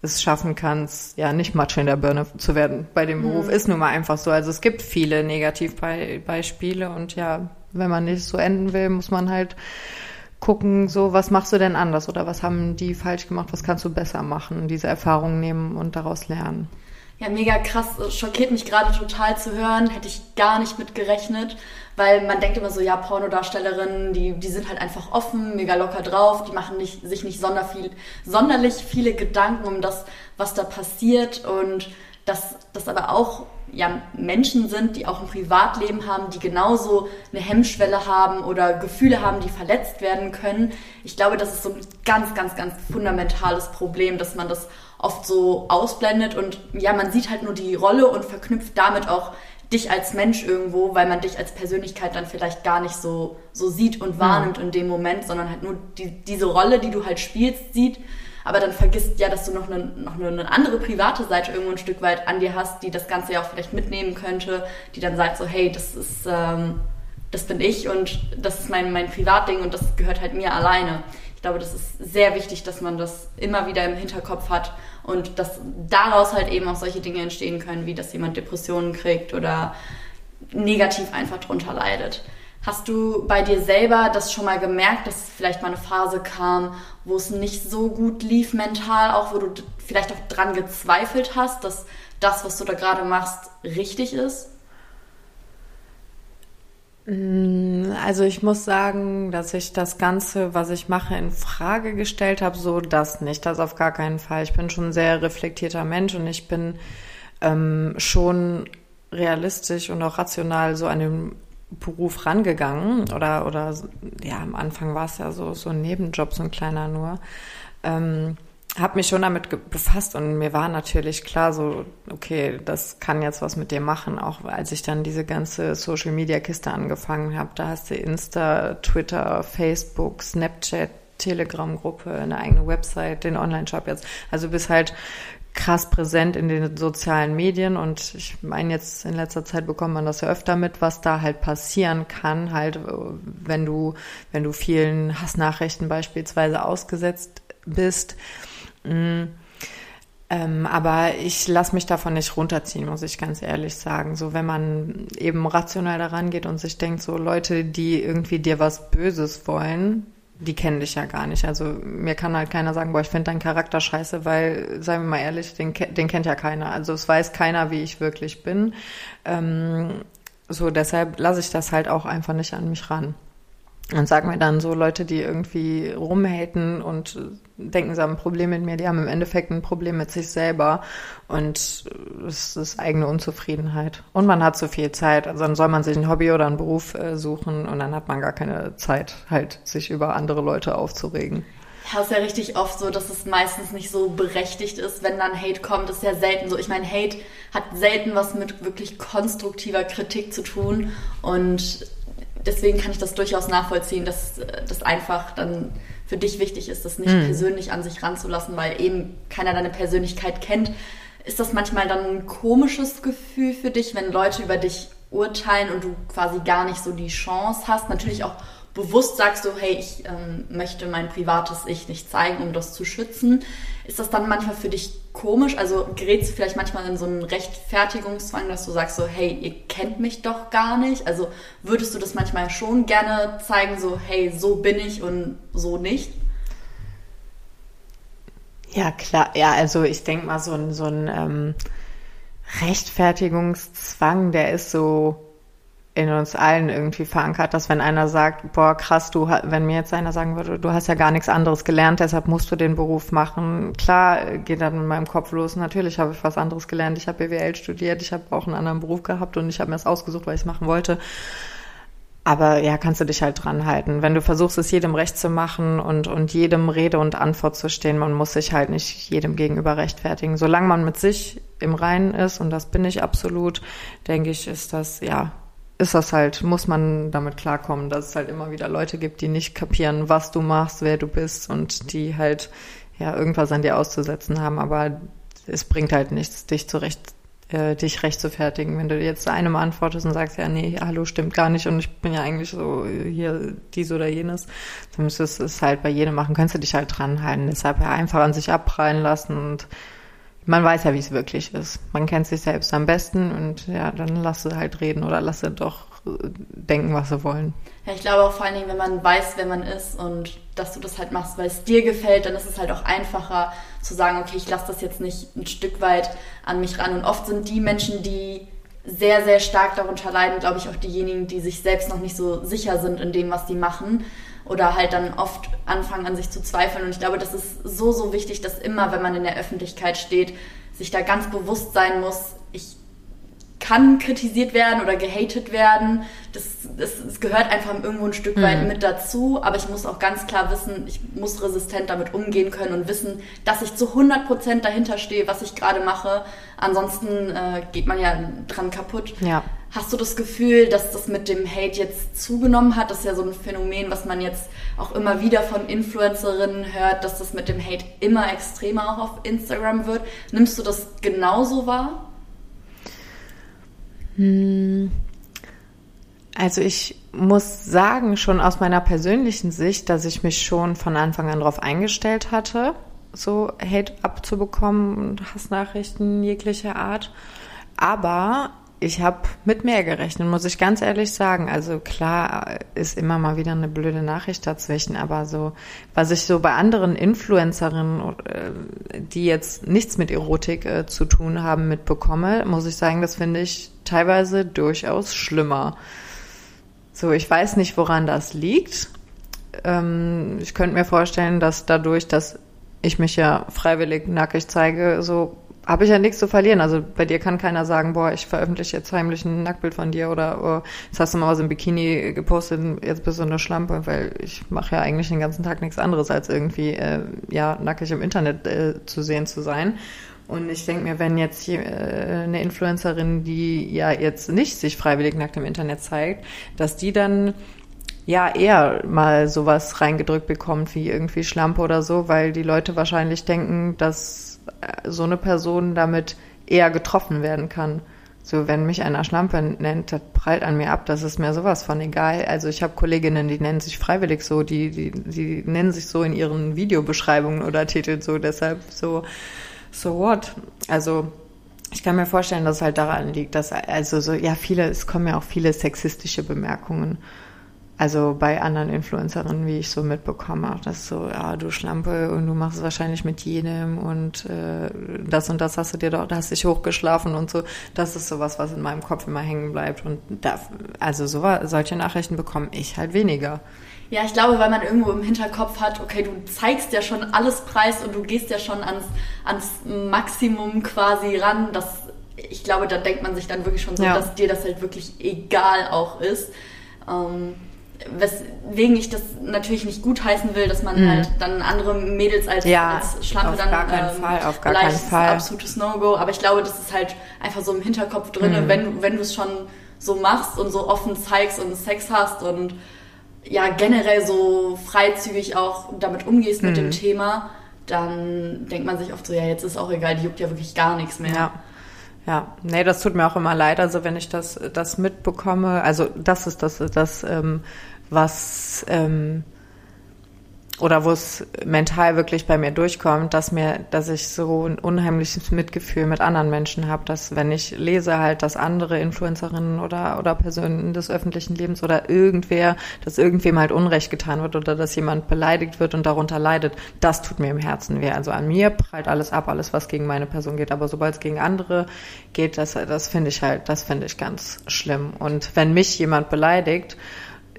Speaker 2: es schaffen kannst, ja, nicht Matsch in der Birne zu werden bei dem Beruf, mhm. ist nun mal einfach so. Also es gibt viele Negativbeispiele und ja, wenn man nicht so enden will, muss man halt gucken, so, was machst du denn anders oder was haben die falsch gemacht, was kannst du besser machen, diese Erfahrungen nehmen und daraus lernen.
Speaker 1: Ja, mega krass, schockiert mich gerade total zu hören, hätte ich gar nicht mit gerechnet weil man denkt immer so, ja, Pornodarstellerinnen, die, die sind halt einfach offen, mega locker drauf, die machen nicht, sich nicht sonder viel, sonderlich viele Gedanken um das, was da passiert. Und dass das aber auch ja, Menschen sind, die auch ein Privatleben haben, die genauso eine Hemmschwelle haben oder Gefühle haben, die verletzt werden können. Ich glaube, das ist so ein ganz, ganz, ganz fundamentales Problem, dass man das oft so ausblendet und ja, man sieht halt nur die Rolle und verknüpft damit auch dich als Mensch irgendwo, weil man dich als Persönlichkeit dann vielleicht gar nicht so, so sieht und wahrnimmt in dem Moment, sondern halt nur die, diese Rolle, die du halt spielst, sieht. Aber dann vergisst ja, dass du noch eine, noch eine andere private Seite irgendwo ein Stück weit an dir hast, die das Ganze ja auch vielleicht mitnehmen könnte, die dann sagt so, hey, das ist, ähm, das bin ich und das ist mein, mein Privatding und das gehört halt mir alleine. Ich glaube, das ist sehr wichtig, dass man das immer wieder im Hinterkopf hat und dass daraus halt eben auch solche Dinge entstehen können, wie dass jemand Depressionen kriegt oder negativ einfach drunter leidet. Hast du bei dir selber das schon mal gemerkt, dass vielleicht mal eine Phase kam, wo es nicht so gut lief mental, auch wo du vielleicht auch dran gezweifelt hast, dass das, was du da gerade machst, richtig ist?
Speaker 2: Mm, also ich muss sagen, dass ich das Ganze, was ich mache, in Frage gestellt habe, so das nicht, das auf gar keinen Fall. Ich bin schon ein sehr reflektierter Mensch und ich bin ähm, schon realistisch und auch rational so an den Beruf rangegangen oder oder ja am Anfang war es ja so so ein Nebenjob so ein kleiner nur ähm, habe mich schon damit befasst und mir war natürlich klar so, okay, das kann jetzt was mit dir machen, auch als ich dann diese ganze Social Media Kiste angefangen habe. Da hast du Insta, Twitter, Facebook, Snapchat, Telegram-Gruppe, eine eigene Website, den Online-Shop jetzt. Also bist halt krass präsent in den sozialen Medien und ich meine jetzt in letzter Zeit bekommt man das ja öfter mit, was da halt passieren kann, halt wenn du wenn du vielen Hassnachrichten beispielsweise ausgesetzt bist Mm. Ähm, aber ich lasse mich davon nicht runterziehen, muss ich ganz ehrlich sagen. So, wenn man eben rational daran geht und sich denkt, so Leute, die irgendwie dir was Böses wollen, die kennen dich ja gar nicht. Also mir kann halt keiner sagen, boah, ich finde deinen Charakter scheiße, weil, seien wir mal ehrlich, den, den kennt ja keiner. Also es weiß keiner, wie ich wirklich bin. Ähm, so, deshalb lasse ich das halt auch einfach nicht an mich ran. Und sag mir dann so Leute, die irgendwie rumhaten und denken, sie haben ein Problem mit mir, die haben im Endeffekt ein Problem mit sich selber. Und es ist eigene Unzufriedenheit. Und man hat zu viel Zeit. Also dann soll man sich ein Hobby oder einen Beruf äh, suchen und dann hat man gar keine Zeit, halt sich über andere Leute aufzuregen.
Speaker 1: Ja, ist ja richtig oft so, dass es meistens nicht so berechtigt ist, wenn dann Hate kommt. ist ja selten so. Ich meine, Hate hat selten was mit wirklich konstruktiver Kritik zu tun. Und deswegen kann ich das durchaus nachvollziehen, dass das einfach dann für dich wichtig ist, das nicht mhm. persönlich an sich ranzulassen, weil eben keiner deine Persönlichkeit kennt. Ist das manchmal dann ein komisches Gefühl für dich, wenn Leute über dich urteilen und du quasi gar nicht so die Chance hast? Natürlich auch bewusst sagst du, hey, ich ähm, möchte mein privates Ich nicht zeigen, um das zu schützen. Ist das dann manchmal für dich komisch? Also gerätst du vielleicht manchmal in so einen Rechtfertigungszwang, dass du sagst so, hey, ihr kennt mich doch gar nicht? Also würdest du das manchmal schon gerne zeigen, so, hey, so bin ich und so nicht?
Speaker 2: Ja, klar. Ja, also ich denke mal, so ein, so ein ähm, Rechtfertigungszwang, der ist so in uns allen irgendwie verankert, dass wenn einer sagt, boah, krass, du, wenn mir jetzt einer sagen würde, du hast ja gar nichts anderes gelernt, deshalb musst du den Beruf machen. Klar geht dann in meinem Kopf los, natürlich habe ich was anderes gelernt, ich habe BWL studiert, ich habe auch einen anderen Beruf gehabt und ich habe mir das ausgesucht, weil ich es machen wollte. Aber ja, kannst du dich halt dran halten. Wenn du versuchst, es jedem recht zu machen und, und jedem Rede und Antwort zu stehen, man muss sich halt nicht jedem gegenüber rechtfertigen. Solange man mit sich im Reinen ist, und das bin ich absolut, denke ich, ist das, ja, ist das halt, muss man damit klarkommen, dass es halt immer wieder Leute gibt, die nicht kapieren, was du machst, wer du bist und die halt ja irgendwas an dir auszusetzen haben, aber es bringt halt nichts, dich zurecht, äh, dich recht zu fertigen. Wenn du jetzt einem antwortest und sagst, ja, nee, hallo, stimmt gar nicht und ich bin ja eigentlich so hier dies oder jenes, dann müsstest du es halt bei jedem machen, kannst du dich halt dran halten. Deshalb ja einfach an sich abprallen lassen und man weiß ja, wie es wirklich ist. Man kennt sich selbst am besten und ja, dann lass sie halt reden oder lass sie doch äh, denken, was sie wollen.
Speaker 1: Ja, ich glaube auch vor allen Dingen, wenn man weiß, wer man ist und dass du das halt machst, weil es dir gefällt, dann ist es halt auch einfacher zu sagen, okay, ich lasse das jetzt nicht ein Stück weit an mich ran. Und oft sind die Menschen, die sehr, sehr stark darunter leiden, glaube ich, auch diejenigen, die sich selbst noch nicht so sicher sind in dem, was die machen oder halt dann oft anfangen an sich zu zweifeln. Und ich glaube, das ist so, so wichtig, dass immer, wenn man in der Öffentlichkeit steht, sich da ganz bewusst sein muss, ich kann kritisiert werden oder gehatet werden. Das, das, das gehört einfach irgendwo ein Stück weit mhm. mit dazu. Aber ich muss auch ganz klar wissen, ich muss resistent damit umgehen können und wissen, dass ich zu 100% dahinter stehe, was ich gerade mache. Ansonsten äh, geht man ja dran kaputt.
Speaker 2: Ja.
Speaker 1: Hast du das Gefühl, dass das mit dem Hate jetzt zugenommen hat? Das ist ja so ein Phänomen, was man jetzt auch immer wieder von Influencerinnen hört, dass das mit dem Hate immer extremer auch auf Instagram wird. Nimmst du das genauso wahr?
Speaker 2: Hm. Also ich muss sagen, schon aus meiner persönlichen Sicht, dass ich mich schon von Anfang an darauf eingestellt hatte, so Hate abzubekommen und Hassnachrichten jeglicher Art. Aber ich habe mit mehr gerechnet, muss ich ganz ehrlich sagen. Also klar ist immer mal wieder eine blöde Nachricht dazwischen, aber so, was ich so bei anderen Influencerinnen, äh, die jetzt nichts mit Erotik äh, zu tun haben, mitbekomme, muss ich sagen, das finde ich teilweise durchaus schlimmer. So, ich weiß nicht, woran das liegt. Ähm, ich könnte mir vorstellen, dass dadurch, dass ich mich ja freiwillig nackig zeige, so habe ich ja nichts zu verlieren. Also bei dir kann keiner sagen, boah, ich veröffentliche jetzt heimlich ein Nacktbild von dir oder oh, jetzt hast du mal was im Bikini gepostet, jetzt bist du eine Schlampe, weil ich mache ja eigentlich den ganzen Tag nichts anderes, als irgendwie äh, ja nackig im Internet äh, zu sehen zu sein. Und ich denke mir, wenn jetzt hier, äh, eine Influencerin, die ja jetzt nicht sich freiwillig nackt im Internet zeigt, dass die dann ja eher mal sowas reingedrückt bekommt wie irgendwie Schlampe oder so, weil die Leute wahrscheinlich denken, dass so eine Person damit eher getroffen werden kann. So, wenn mich einer Schlampe nennt, das prallt an mir ab, das ist mir sowas von egal. Also ich habe Kolleginnen, die nennen sich freiwillig so, die, die, die nennen sich so in ihren Videobeschreibungen oder Titeln so, deshalb so, so what? Also ich kann mir vorstellen, dass es halt daran liegt, dass also so, ja, viele, es kommen ja auch viele sexistische Bemerkungen. Also bei anderen Influencerinnen, wie ich so mitbekomme, dass so, ja, du Schlampe und du machst es wahrscheinlich mit jedem und äh, das und das hast du dir doch, da hast dich hochgeschlafen und so. Das ist sowas, was in meinem Kopf immer hängen bleibt. Und da, also so, solche Nachrichten bekomme ich halt weniger.
Speaker 1: Ja, ich glaube, weil man irgendwo im Hinterkopf hat, okay, du zeigst ja schon alles preis und du gehst ja schon ans, ans Maximum quasi ran. Das, ich glaube, da denkt man sich dann wirklich schon so, ja. dass dir das halt wirklich egal auch ist. Ähm, weswegen ich das natürlich nicht gutheißen will, dass man mhm. halt dann andere Mädels als,
Speaker 2: ja,
Speaker 1: als Schlampe dann
Speaker 2: gar keinen ähm, Fall, auf gar keinen Fall.
Speaker 1: absolutes No-Go. Aber ich glaube, das ist halt einfach so im Hinterkopf drin, mhm. wenn, wenn du es schon so machst und so offen zeigst und Sex hast und ja generell so freizügig auch damit umgehst mhm. mit dem mhm. Thema, dann denkt man sich oft so, ja, jetzt ist auch egal, die juckt ja wirklich gar nichts mehr.
Speaker 2: Ja. Ja, nee, das tut mir auch immer leid, also wenn ich das, das mitbekomme, also das ist das, das ähm, was ähm, oder wo es mental wirklich bei mir durchkommt, dass mir, dass ich so ein unheimliches Mitgefühl mit anderen Menschen habe, dass wenn ich lese halt, dass andere Influencerinnen oder oder Personen des öffentlichen Lebens oder irgendwer, dass irgendwem halt Unrecht getan wird oder dass jemand beleidigt wird und darunter leidet, das tut mir im Herzen weh. Also an mir prallt alles ab, alles was gegen meine Person geht, aber sobald es gegen andere geht, das das finde ich halt, das finde ich ganz schlimm. Und wenn mich jemand beleidigt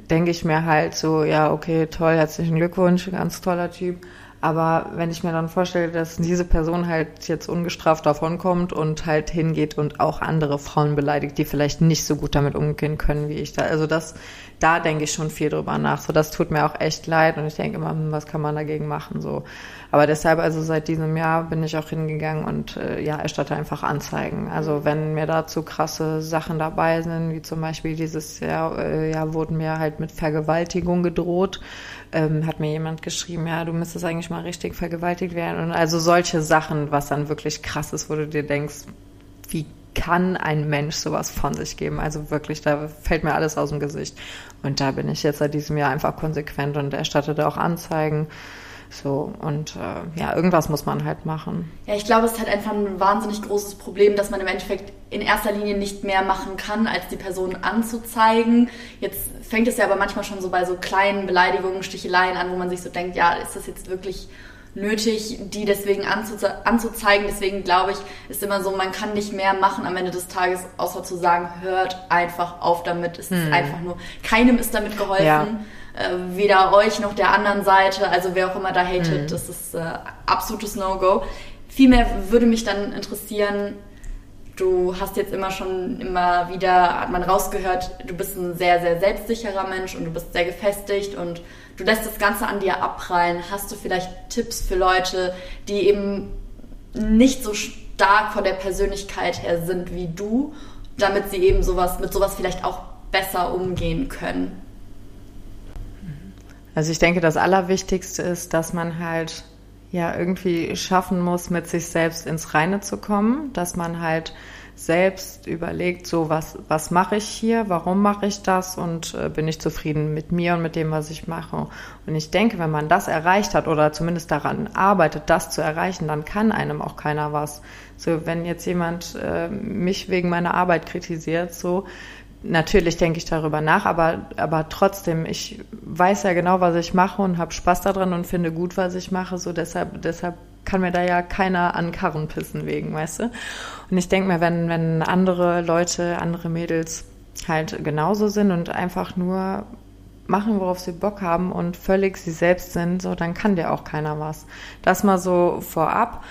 Speaker 2: denke ich mir halt so, ja, okay, toll, herzlichen Glückwunsch, ganz toller Typ. Aber wenn ich mir dann vorstelle, dass diese Person halt jetzt ungestraft davonkommt und halt hingeht und auch andere Frauen beleidigt, die vielleicht nicht so gut damit umgehen können wie ich da. Also das, da denke ich schon viel drüber nach. So, das tut mir auch echt leid und ich denke immer, hm, was kann man dagegen machen? So. Aber deshalb, also seit diesem Jahr bin ich auch hingegangen und äh, ja, erstatte einfach Anzeigen. Also wenn mir dazu krasse Sachen dabei sind, wie zum Beispiel dieses Jahr, äh, ja, wurden mir halt mit Vergewaltigung gedroht, ähm, hat mir jemand geschrieben, ja, du müsstest eigentlich mal richtig vergewaltigt werden. Und also solche Sachen, was dann wirklich krass ist, wo du dir denkst, wie kann ein Mensch sowas von sich geben? Also wirklich, da fällt mir alles aus dem Gesicht. Und da bin ich jetzt seit diesem Jahr einfach konsequent und erstatte da auch Anzeigen. So, und äh, ja, irgendwas muss man halt machen.
Speaker 1: Ja, ich glaube, es ist halt einfach ein wahnsinnig großes Problem, dass man im Endeffekt in erster Linie nicht mehr machen kann, als die Person anzuzeigen. Jetzt fängt es ja aber manchmal schon so bei so kleinen Beleidigungen, Sticheleien an, wo man sich so denkt, ja, ist das jetzt wirklich nötig, die deswegen anzuze anzuzeigen. Deswegen glaube ich, ist immer so, man kann nicht mehr machen am Ende des Tages, außer zu sagen, hört einfach auf damit. Es hm. ist einfach nur, keinem ist damit geholfen. Ja äh, weder euch noch der anderen Seite, also wer auch immer da hatet, mhm. das ist äh, absolutes No-Go. Vielmehr würde mich dann interessieren, du hast jetzt immer schon immer wieder, hat man rausgehört, du bist ein sehr, sehr selbstsicherer Mensch und du bist sehr gefestigt und du lässt das Ganze an dir abprallen. Hast du vielleicht Tipps für Leute, die eben nicht so stark von der Persönlichkeit her sind wie du, damit sie eben sowas, mit sowas vielleicht auch besser umgehen können?
Speaker 2: Also ich denke, das Allerwichtigste ist, dass man halt ja irgendwie schaffen muss, mit sich selbst ins Reine zu kommen, dass man halt selbst überlegt, so was, was mache ich hier, warum mache ich das und äh, bin ich zufrieden mit mir und mit dem, was ich mache. Und ich denke, wenn man das erreicht hat oder zumindest daran arbeitet, das zu erreichen, dann kann einem auch keiner was. So, wenn jetzt jemand äh, mich wegen meiner Arbeit kritisiert, so, natürlich denke ich darüber nach, aber, aber trotzdem, ich weiß ja genau, was ich mache und habe Spaß daran und finde gut, was ich mache. So deshalb, deshalb kann mir da ja keiner an Karren pissen wegen, weißt du? Und ich denke mir, wenn, wenn andere Leute, andere Mädels halt genauso sind und einfach nur machen, worauf sie Bock haben und völlig sie selbst sind, so, dann kann dir auch keiner was. Das mal so vorab.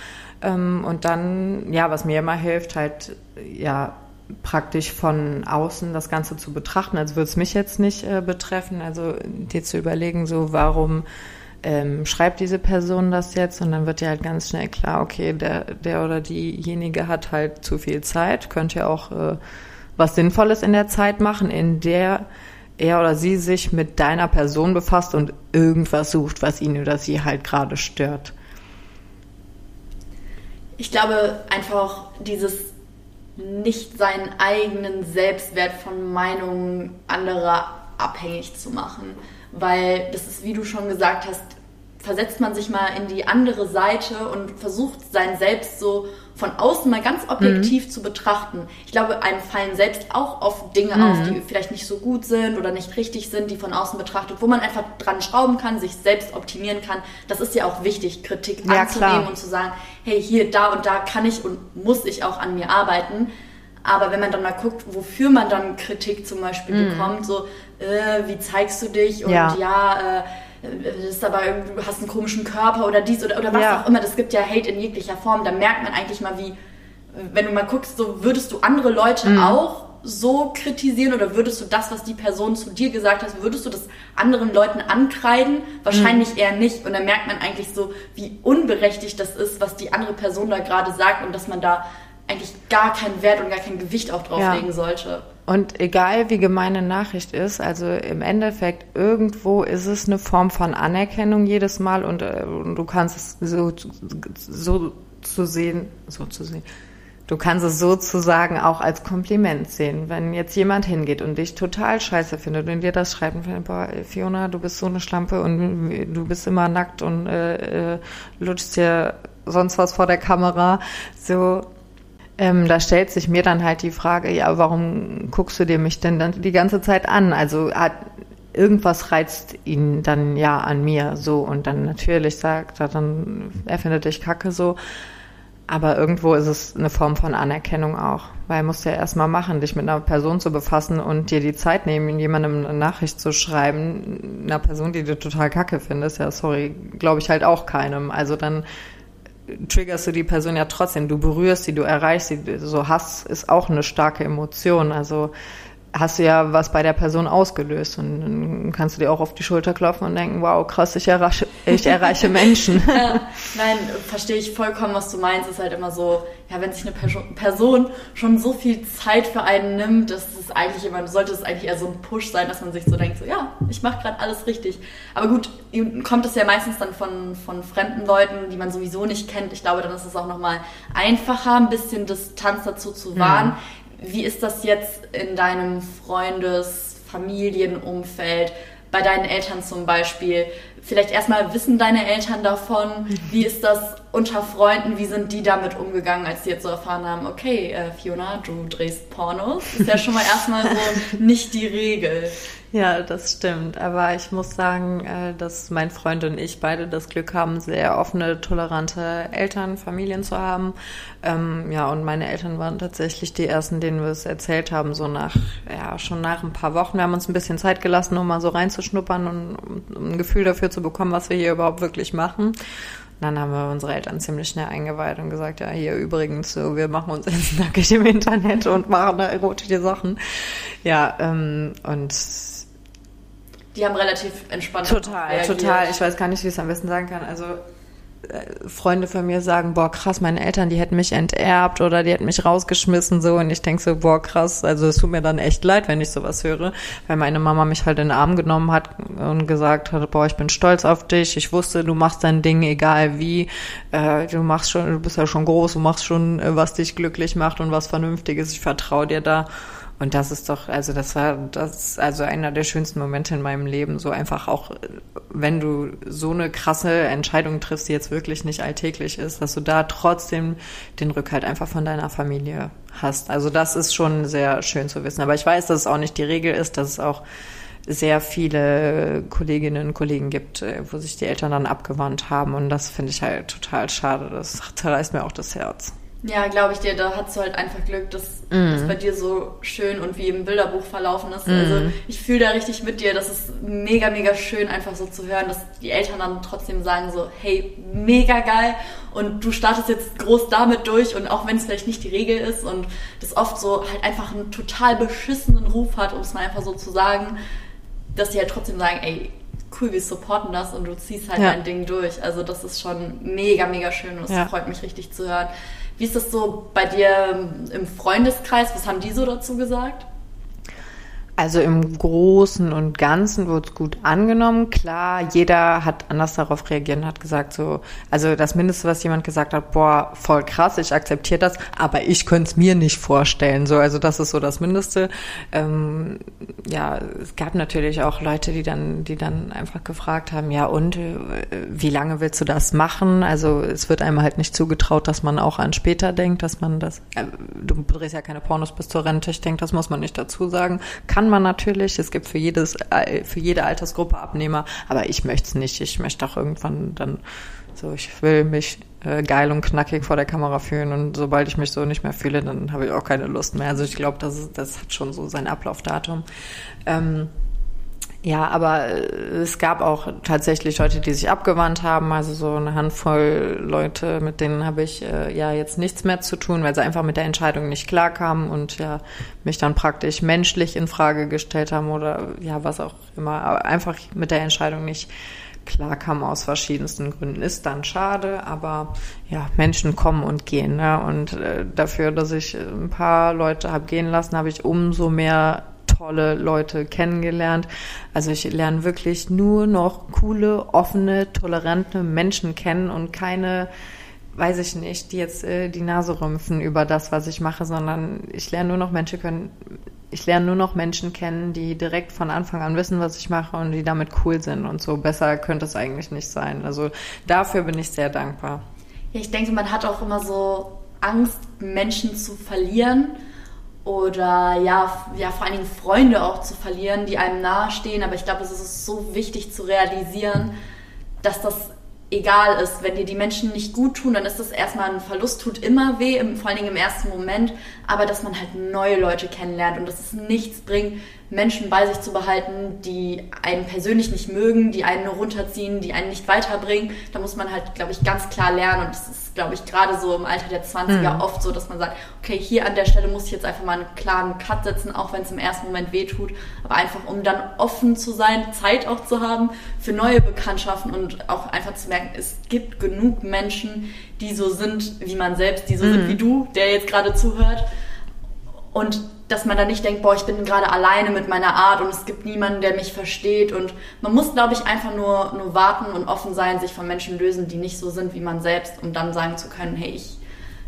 Speaker 2: Ähm, und dann, ja, was mir immer hilft, halt, ja, praktisch von außen das Ganze zu betrachten, als würde es mich jetzt nicht äh, betreffen, also dir zu überlegen, so warum ähm, schreibt diese Person das jetzt und dann wird dir halt ganz schnell klar, okay, der, der oder diejenige hat halt zu viel Zeit, könnte ja auch äh, was Sinnvolles in der Zeit machen, in der er oder sie sich mit deiner Person befasst und irgendwas sucht, was ihn oder sie halt gerade stört.
Speaker 1: Ich glaube einfach dieses nicht seinen eigenen Selbstwert von Meinungen anderer abhängig zu machen. Weil das ist, wie du schon gesagt hast, versetzt man sich mal in die andere Seite und versucht sein Selbst so von außen mal ganz objektiv mhm. zu betrachten. Ich glaube, einem fallen selbst auch oft Dinge mhm. auf, die vielleicht nicht so gut sind oder nicht richtig sind, die von außen betrachtet, wo man einfach dran schrauben kann, sich selbst optimieren kann. Das ist ja auch wichtig, Kritik ja, anzunehmen klar. und zu sagen, hey, hier, da und da kann ich und muss ich auch an mir arbeiten. Aber wenn man dann mal guckt, wofür man dann Kritik zum Beispiel
Speaker 2: Mhm.
Speaker 1: bekommt, so, äh, wie zeigst du dich und
Speaker 2: Ja.
Speaker 1: ja, äh, ist aber, du hast einen komischen Körper oder dies oder, oder was
Speaker 2: Ja.
Speaker 1: auch immer. Das gibt ja Hate in jeglicher Form. Da merkt man eigentlich mal, wie, wenn du mal guckst, so würdest du andere Leute
Speaker 2: Mhm.
Speaker 1: auch so kritisieren oder würdest du das, was die Person zu dir gesagt hat, würdest du das anderen Leuten ankreiden? Wahrscheinlich eher nicht. Und dann merkt man eigentlich so, wie unberechtigt das ist, was die andere Person da gerade sagt und dass man da eigentlich gar keinen Wert und gar kein Gewicht auch drauf
Speaker 2: Ja.
Speaker 1: legen sollte.
Speaker 2: Und egal wie gemeine Nachricht ist, also im Endeffekt irgendwo ist es eine Form von Anerkennung jedes Mal und, äh, und du kannst es so, so zu sehen, so zu sehen. Du kannst es sozusagen auch als Kompliment sehen. Wenn jetzt jemand hingeht und dich total scheiße findet und dir das schreibt und findet, boah, Fiona, du bist so eine Schlampe und du bist immer nackt und äh, äh, lutschst dir sonst was vor der Kamera, so, ähm, da stellt sich mir dann halt die Frage, ja, warum guckst du dir mich denn dann die ganze Zeit an? Also hat irgendwas reizt ihn dann ja an mir so und dann natürlich sagt er dann, er findet dich kacke so. Aber irgendwo ist es eine Form von Anerkennung auch, weil musst ja erstmal machen, dich mit einer Person zu befassen und dir die Zeit nehmen, jemandem eine Nachricht zu schreiben, einer Person, die du total kacke findest, ja, sorry, glaube ich halt auch keinem. Also dann triggerst du die Person ja trotzdem, du berührst sie, du erreichst sie. So Hass ist auch eine starke Emotion. Also hast du ja was bei der Person ausgelöst und dann kannst du dir auch auf die Schulter klopfen und denken, wow, krass, ich erreiche, ich erreiche Menschen.
Speaker 1: Ja, nein, verstehe ich vollkommen, was du meinst. Ist halt immer so, ja, wenn sich eine Perso- Person schon so viel Zeit für einen nimmt, das ist eigentlich immer, sollte es eigentlich eher so ein Push sein, dass man sich so denkt, so ja, ich mache gerade alles richtig. Aber gut, kommt es ja meistens dann von, von fremden Leuten, die man sowieso nicht kennt. Ich glaube, dann ist es auch nochmal einfacher, ein bisschen Distanz dazu zu wahren. Wie ist das jetzt in deinem Freundes-, Familienumfeld? bei deinen Eltern zum Beispiel. Vielleicht erstmal wissen deine Eltern davon, wie ist das unter Freunden, wie sind die damit umgegangen, als sie jetzt so erfahren haben, okay, äh, Fiona, du drehst Pornos. Ist ja schon mal erstmal so nicht die Regel.
Speaker 2: Ja, das stimmt. Aber ich muss sagen, äh, dass mein Freund und ich beide das Glück haben, sehr offene, tolerante Eltern, Familien zu haben. Ähm, ja, und meine Eltern waren tatsächlich die ersten, denen wir es erzählt haben, so nach, ja, schon nach ein paar Wochen. Wir haben uns ein bisschen Zeit gelassen, um mal so reinzuschnuppern und um ein Gefühl dafür zu bekommen, was wir hier überhaupt wirklich machen. Dann haben wir unsere Eltern ziemlich schnell eingeweiht und gesagt, ja, hier übrigens, so, wir machen uns jetzt nackig im Internet und machen da erotische Sachen. Ja, ähm, und
Speaker 1: Die haben relativ entspannt
Speaker 2: Total,
Speaker 1: reagiert.
Speaker 2: total. Ich weiß gar nicht, wie ich es am besten sagen kann. Also Freunde von mir sagen, boah, krass, meine Eltern, die hätten mich enterbt oder die hätten mich rausgeschmissen so. Und ich denk so, boah, krass, also es tut mir dann echt leid, wenn ich sowas höre, weil meine Mama mich halt in den Arm genommen hat und gesagt hat, boah, ich bin stolz auf dich, ich wusste, du machst dein Ding, egal wie, äh, du machst schon, du bist ja schon groß, du machst schon, äh, was dich glücklich macht und was Vernünftiges, ich vertraue dir da. Und das ist doch, also das war das also einer der schönsten Momente in meinem Leben. So einfach auch, wenn du so eine krasse Entscheidung triffst, die jetzt wirklich nicht alltäglich ist, dass du da trotzdem den Rückhalt einfach von deiner Familie hast. Also das ist schon sehr schön zu wissen. Aber ich weiß, dass es auch nicht die Regel ist, dass es auch sehr viele Kolleginnen und Kollegen gibt, äh, wo sich die Eltern dann abgewandt haben. Und das finde ich halt total schade. Das zerreißt mir auch das Herz.
Speaker 1: Ja, glaube ich dir, da hast du halt einfach Glück, dass
Speaker 2: Mhm.
Speaker 1: das bei dir so schön und wie im Bilderbuch verlaufen ist. Also ich fühle da richtig mit dir. Das ist mega, mega schön, einfach so zu hören, dass die Eltern dann trotzdem sagen so, hey, mega geil und du startest jetzt groß damit durch und auch wenn es vielleicht nicht die Regel ist und das oft so halt einfach einen total beschissenen Ruf hat, um es mal einfach so zu sagen, dass die halt trotzdem sagen, ey, cool, wir supporten das und du ziehst halt
Speaker 2: Ja.
Speaker 1: dein Ding durch. Also das ist schon mega, mega schön und es
Speaker 2: Ja.
Speaker 1: freut mich richtig zu hören. Wie ist das so bei dir im Freundeskreis? Was haben die so dazu gesagt?
Speaker 2: Also im Großen und Ganzen wurde es gut angenommen. Klar, jeder hat anders darauf reagiert und hat gesagt so, also das Mindeste, was jemand gesagt hat, boah, voll krass, ich akzeptiere das, aber ich könnte es mir nicht vorstellen. So, also das ist so das Mindeste. Ähm, ja, es gab natürlich auch Leute, die dann, die dann einfach gefragt haben, ja und äh, wie lange willst du das machen? Also es wird einem halt nicht zugetraut, dass man auch an später denkt, dass man das, äh, du drehst ja keine Pornos bis zur Rente, ich denke, das muss man nicht dazu sagen. Kann man natürlich, es gibt für jedes, äh, für jede Altersgruppe Abnehmer, aber ich möchte es nicht. Ich möchte auch irgendwann dann so, ich will mich äh, geil und knackig vor der Kamera fühlen und sobald ich mich so nicht mehr fühle, dann habe ich auch keine Lust mehr. Also ich glaube, das, das hat schon so sein Ablaufdatum. Ähm, ja, aber äh, es gab auch tatsächlich Leute, die sich abgewandt haben. Also so eine Handvoll Leute, mit denen habe ich äh, ja jetzt nichts mehr zu tun, weil sie einfach mit der Entscheidung nicht klarkamen und ja mich dann praktisch menschlich in Frage gestellt haben oder ja was auch immer, aber einfach mit der Entscheidung nicht klarkamen aus verschiedensten Gründen. Ist dann schade, aber ja, Menschen kommen und gehen. Ne? Und äh, dafür, dass ich ein paar Leute habe gehen lassen, habe ich umso mehr tolle Leute kennengelernt. Also ich lerne wirklich nur noch coole, offene, tolerante Menschen kennen und keine, weiß ich nicht, die jetzt äh, die Nase rümpfen über das, was ich mache, sondern ich lerne nur noch Menschen können, ich lerne nur noch Menschen kennen, die direkt von Anfang an wissen, was ich mache und die damit cool sind und so. Besser könnte es eigentlich nicht sein. Also dafür bin ich sehr dankbar.
Speaker 1: Ja, ich denke, man hat auch immer so Angst, Menschen zu verlieren oder ja, ja, vor allen Dingen Freunde auch zu verlieren, die einem nahestehen. Aber ich glaube, es ist so wichtig zu realisieren, dass das egal ist. Wenn dir die Menschen nicht gut tun, dann ist das erstmal ein Verlust, tut immer weh, vor allen Dingen im ersten Moment. Aber dass man halt neue Leute kennenlernt und dass es nichts bringt, Menschen bei sich zu behalten, die einen persönlich nicht mögen, die einen nur runterziehen, die einen nicht weiterbringen. Da muss man halt, glaube ich, ganz klar lernen. Und das ist, glaube ich, gerade so im Alter der 20er mhm. oft so, dass man sagt, okay, hier an der Stelle muss ich jetzt einfach mal einen klaren Cut setzen, auch wenn es im ersten Moment wehtut. Aber einfach, um dann offen zu sein, Zeit auch zu haben für neue Bekanntschaften und auch einfach zu merken, es gibt genug Menschen, die so sind wie man selbst, die so mhm. sind wie du, der jetzt gerade zuhört. Und dass man da nicht denkt, boah, ich bin gerade alleine mit meiner Art und es gibt niemanden, der mich versteht. Und man muss, glaube ich, einfach nur, nur warten und offen sein, sich von Menschen lösen, die nicht so sind wie man selbst, um dann sagen zu können, hey, ich,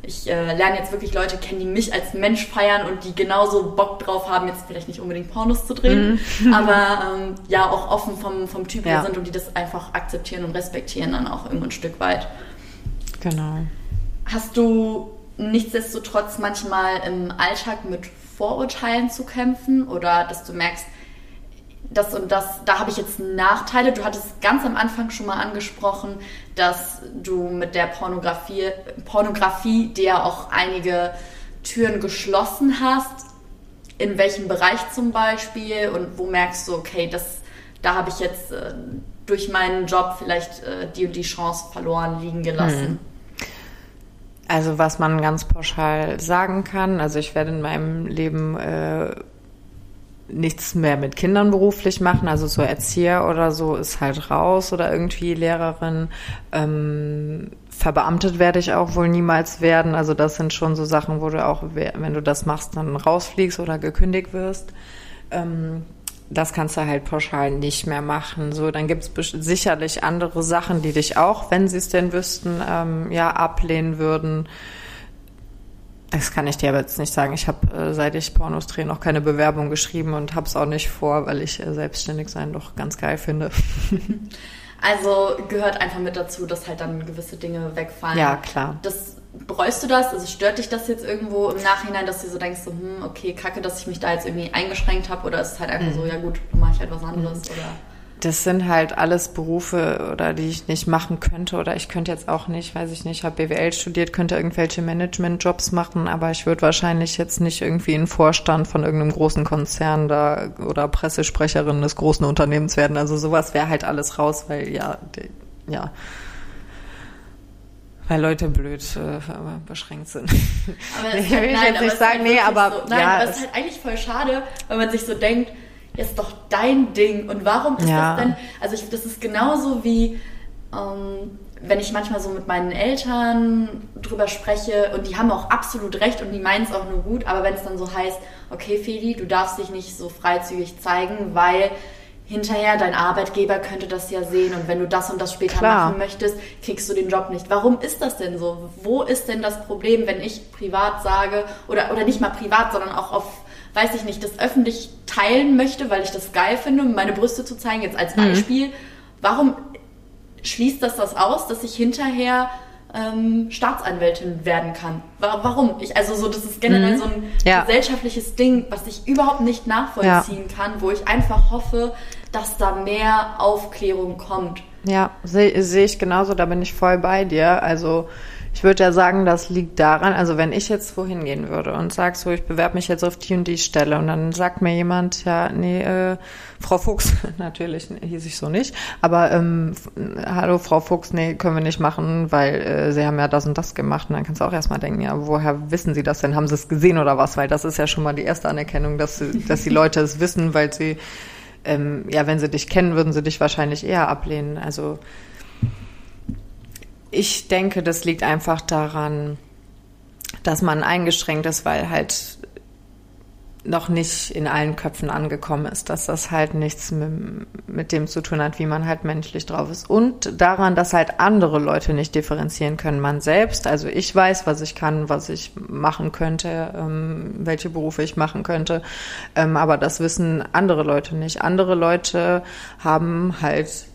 Speaker 1: ich äh, lerne jetzt wirklich Leute kennen, die mich als Mensch feiern und die genauso Bock drauf haben, jetzt vielleicht nicht unbedingt Pornos zu drehen, mhm. aber ähm, ja auch offen vom, vom Typ her ja. sind und die das einfach akzeptieren und respektieren dann auch irgendwo ein Stück weit.
Speaker 2: Genau.
Speaker 1: Hast du nichtsdestotrotz manchmal im Alltag mit Vorurteilen zu kämpfen oder dass du merkst, das und das, da habe ich jetzt Nachteile. Du hattest ganz am Anfang schon mal angesprochen, dass du mit der Pornografie, Pornografie dir auch einige Türen geschlossen hast. In welchem Bereich zum Beispiel und wo merkst du, okay, das, da habe ich jetzt äh, durch meinen Job vielleicht äh, die und die Chance verloren liegen gelassen? Hm.
Speaker 2: Also was man ganz pauschal sagen kann, also ich werde in meinem Leben äh, nichts mehr mit Kindern beruflich machen, also so Erzieher oder so ist halt raus oder irgendwie Lehrerin. Ähm, verbeamtet werde ich auch wohl niemals werden. Also das sind schon so Sachen, wo du auch, wenn du das machst, dann rausfliegst oder gekündigt wirst. Ähm, das kannst du halt pauschal nicht mehr machen. So, dann gibt es sicherlich andere Sachen, die dich auch, wenn sie es denn wüssten, ähm, ja, ablehnen würden. Das kann ich dir aber jetzt nicht sagen. Ich habe, äh, seit ich Pornos drehe, noch keine Bewerbung geschrieben und habe es auch nicht vor, weil ich äh, selbstständig sein doch ganz geil finde.
Speaker 1: Also gehört einfach mit dazu, dass halt dann gewisse Dinge wegfallen.
Speaker 2: Ja, klar.
Speaker 1: Das bereust du das? Also stört dich das jetzt irgendwo im Nachhinein, dass du so denkst, so, hm, okay, kacke, dass ich mich da jetzt irgendwie eingeschränkt habe? Oder ist es halt einfach mhm. so, ja gut, dann mache ich halt was anderes? Mhm. Oder?
Speaker 2: Das sind halt alles Berufe, oder die ich nicht machen könnte. Oder ich könnte jetzt auch nicht, weiß ich nicht, habe BWL studiert, könnte irgendwelche Management-Jobs machen, aber ich würde wahrscheinlich jetzt nicht irgendwie ein Vorstand von irgendeinem großen Konzern da oder Pressesprecherin des großen Unternehmens werden. Also sowas wäre halt alles raus, weil ja, die, ja weil Leute blöd äh, beschränkt sind.
Speaker 1: Aber ich will nein, jetzt nicht sagen, halt nee, aber so, nein, ja, aber es ist halt eigentlich voll schade, weil man sich so denkt, ist doch dein Ding und warum ist ja. das denn? Also ich, das ist genauso wie ähm, wenn ich manchmal so mit meinen Eltern drüber spreche und die haben auch absolut recht und die meinen es auch nur gut, aber wenn es dann so heißt, okay Feli, du darfst dich nicht so freizügig zeigen, weil hinterher, dein Arbeitgeber könnte das ja sehen und wenn du das und das später Klar. machen möchtest, kriegst du den Job nicht. Warum ist das denn so? Wo ist denn das Problem, wenn ich privat sage oder, oder nicht mal privat, sondern auch auf, weiß ich nicht, das öffentlich teilen möchte, weil ich das geil finde, meine Brüste zu zeigen, jetzt als mhm. Beispiel. Mhm. Warum schließt das das aus, dass ich hinterher ähm, Staatsanwältin werden kann. Warum? Ich, also so, das ist generell mhm. so ein ja. gesellschaftliches Ding, was ich überhaupt nicht nachvollziehen ja. kann, wo ich einfach hoffe, dass da mehr Aufklärung kommt.
Speaker 2: Ja, sehe seh ich genauso, da bin ich voll bei dir. Also ich würde ja sagen, das liegt daran, also wenn ich jetzt wohin gehen würde und sag so, ich bewerbe mich jetzt auf die und die Stelle und dann sagt mir jemand, ja, nee, äh, Frau Fuchs, natürlich hieß ich so nicht, aber ähm, hallo Frau Fuchs, nee, können wir nicht machen, weil äh, Sie haben ja das und das gemacht und dann kannst du auch erstmal denken, ja, woher wissen Sie das denn? Haben Sie es gesehen oder was? Weil das ist ja schon mal die erste Anerkennung, dass, dass die Leute es wissen, weil sie, ähm, ja, wenn sie dich kennen, würden sie dich wahrscheinlich eher ablehnen. Also ich denke, das liegt einfach daran, dass man eingeschränkt ist, weil halt noch nicht in allen Köpfen angekommen ist, dass das halt nichts mit, mit, dem zu tun hat, wie man halt menschlich drauf ist. Und daran, dass halt andere Leute nicht differenzieren können. Man selbst, also ich weiß, was ich kann, was ich machen könnte, ähm, welche Berufe ich machen könnte, ähm, aber das wissen andere Leute nicht. Andere Leute haben halt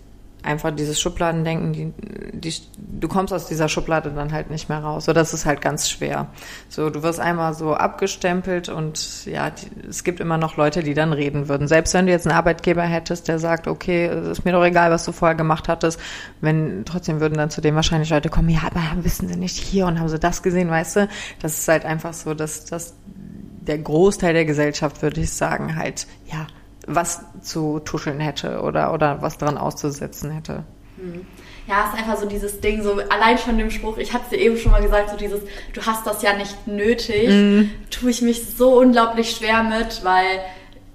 Speaker 2: einfach dieses Schubladendenken, die, die, du kommst aus dieser Schublade dann halt nicht mehr raus. So, das ist halt ganz schwer. So, du wirst einmal so abgestempelt und ja, die, es gibt immer noch Leute, die dann reden würden. Selbst wenn du jetzt einen Arbeitgeber hättest, der sagt, okay, ist mir doch egal, was du vorher gemacht hattest, wenn, trotzdem würden dann zu dem wahrscheinlich Leute kommen, ja, aber wissen sie nicht hier und haben sie das gesehen, weißt du? Das ist halt einfach so, dass, dass der Großteil der Gesellschaft, würde ich sagen, halt, ja, was zu tuscheln hätte oder, oder was dran auszusetzen hätte.
Speaker 1: Hm. Ja, es ist einfach so dieses Ding, so allein schon dem Spruch, ich hatte es dir eben schon mal gesagt, so dieses, du hast das ja nicht nötig, mm. tue ich mich so unglaublich schwer mit, weil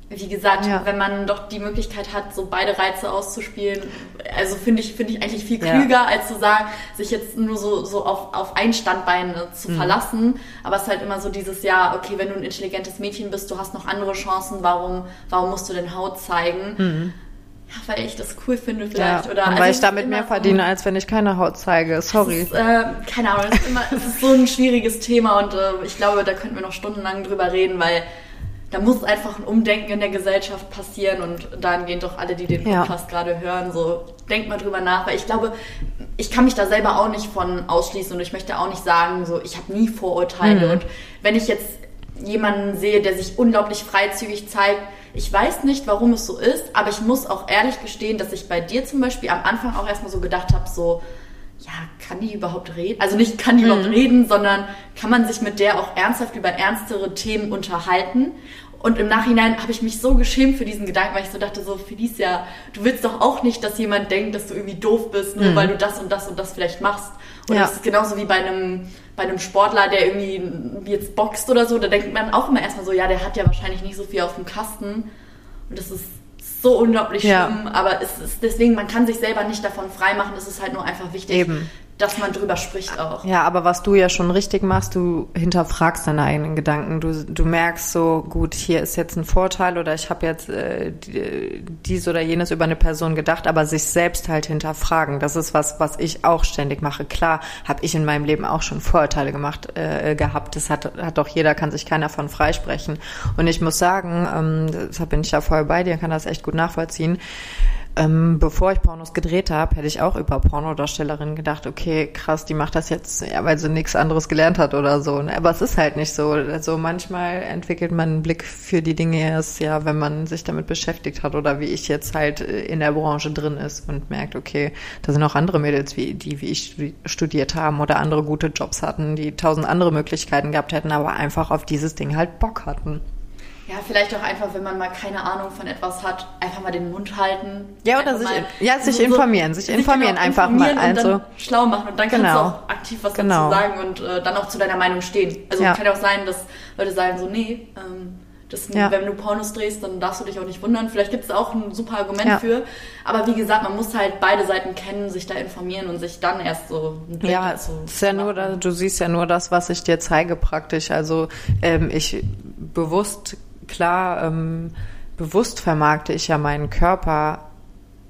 Speaker 1: wie gesagt, ja. wenn man doch die Möglichkeit hat, so beide Reize auszuspielen, also finde ich, finde ich eigentlich viel klüger, ja. als zu sagen, sich jetzt nur so, so auf, auf ein Standbein äh, zu mhm. verlassen. Aber es ist halt immer so dieses Jahr, okay, wenn du ein intelligentes Mädchen bist, du hast noch andere Chancen, warum, warum musst du denn Haut zeigen? Mhm. Ja, weil ich das cool finde vielleicht.
Speaker 2: Ja, oder, also weil ich damit mehr verdiene, als wenn ich keine Haut zeige. Sorry.
Speaker 1: Ist, äh, keine Ahnung, es ist, immer, es ist so ein schwieriges Thema und äh, ich glaube, da könnten wir noch stundenlang drüber reden, weil da muss einfach ein Umdenken in der Gesellschaft passieren und dahingehend doch alle, die den Podcast ja. gerade hören, so denkt mal drüber nach, weil ich glaube, ich kann mich da selber auch nicht von ausschließen und ich möchte auch nicht sagen, so ich habe nie Vorurteile mhm. und wenn ich jetzt jemanden sehe, der sich unglaublich freizügig zeigt, ich weiß nicht, warum es so ist, aber ich muss auch ehrlich gestehen, dass ich bei dir zum Beispiel am Anfang auch erstmal so gedacht habe, so ja, kann die überhaupt reden? Also nicht kann die mhm. überhaupt reden, sondern kann man sich mit der auch ernsthaft über ernstere Themen unterhalten? Und im Nachhinein habe ich mich so geschämt für diesen Gedanken, weil ich so dachte, so Felicia, du willst doch auch nicht, dass jemand denkt, dass du irgendwie doof bist, nur mhm. weil du das und das und das vielleicht machst. Und ja. das ist genauso wie bei einem, bei einem Sportler, der irgendwie jetzt boxt oder so, da denkt man auch immer erstmal so, ja, der hat ja wahrscheinlich nicht so viel auf dem Kasten. Und das ist so unglaublich schlimm, ja. aber es ist deswegen, man kann sich selber nicht davon freimachen, es ist halt nur einfach wichtig, Eben dass man drüber spricht auch.
Speaker 2: Ja, aber was du ja schon richtig machst, du hinterfragst deine eigenen Gedanken. Du, du merkst so, gut, hier ist jetzt ein Vorteil oder ich habe jetzt äh, dies oder jenes über eine Person gedacht, aber sich selbst halt hinterfragen. Das ist was, was ich auch ständig mache. Klar, habe ich in meinem Leben auch schon Vorurteile gemacht äh, gehabt. Das hat, hat doch jeder, kann sich keiner von freisprechen. Und ich muss sagen, ähm, deshalb bin ich ja voll bei dir, kann das echt gut nachvollziehen ähm, bevor ich Pornos gedreht habe, hätte ich auch über Pornodarstellerinnen gedacht, okay, krass, die macht das jetzt, ja, weil sie nichts anderes gelernt hat oder so. Ne? Aber es ist halt nicht so. Also manchmal entwickelt man einen Blick für die Dinge erst, ja, wenn man sich damit beschäftigt hat oder wie ich jetzt halt äh, in der Branche drin ist und merkt, okay, da sind auch andere Mädels, wie, die wie ich studiert haben oder andere gute Jobs hatten, die tausend andere Möglichkeiten gehabt hätten, aber einfach auf dieses Ding halt Bock hatten.
Speaker 1: Ja, vielleicht auch einfach, wenn man mal keine Ahnung von etwas hat, einfach mal den Mund halten.
Speaker 2: Ja, oder sich, ja, sich so informieren, sich, informieren genau einfach informieren
Speaker 1: mal. Also, schlau machen und dann kannst genau. du auch aktiv was genau. dazu sagen und äh, dann auch zu deiner Meinung stehen. Also ja. kann auch sein, dass Leute sagen so, nee, ähm, das, ja. wenn du Pornos drehst, dann darfst du dich auch nicht wundern. Vielleicht gibt es auch ein super Argument ja. für. Aber wie gesagt, man muss halt beide Seiten kennen, sich da informieren und sich dann erst so
Speaker 2: ein Blick Ja, dazu ist ja nur, du siehst ja nur das, was ich dir zeige praktisch. Also ähm, ich bewusst klar, ähm, bewusst vermarkte ich ja meinen Körper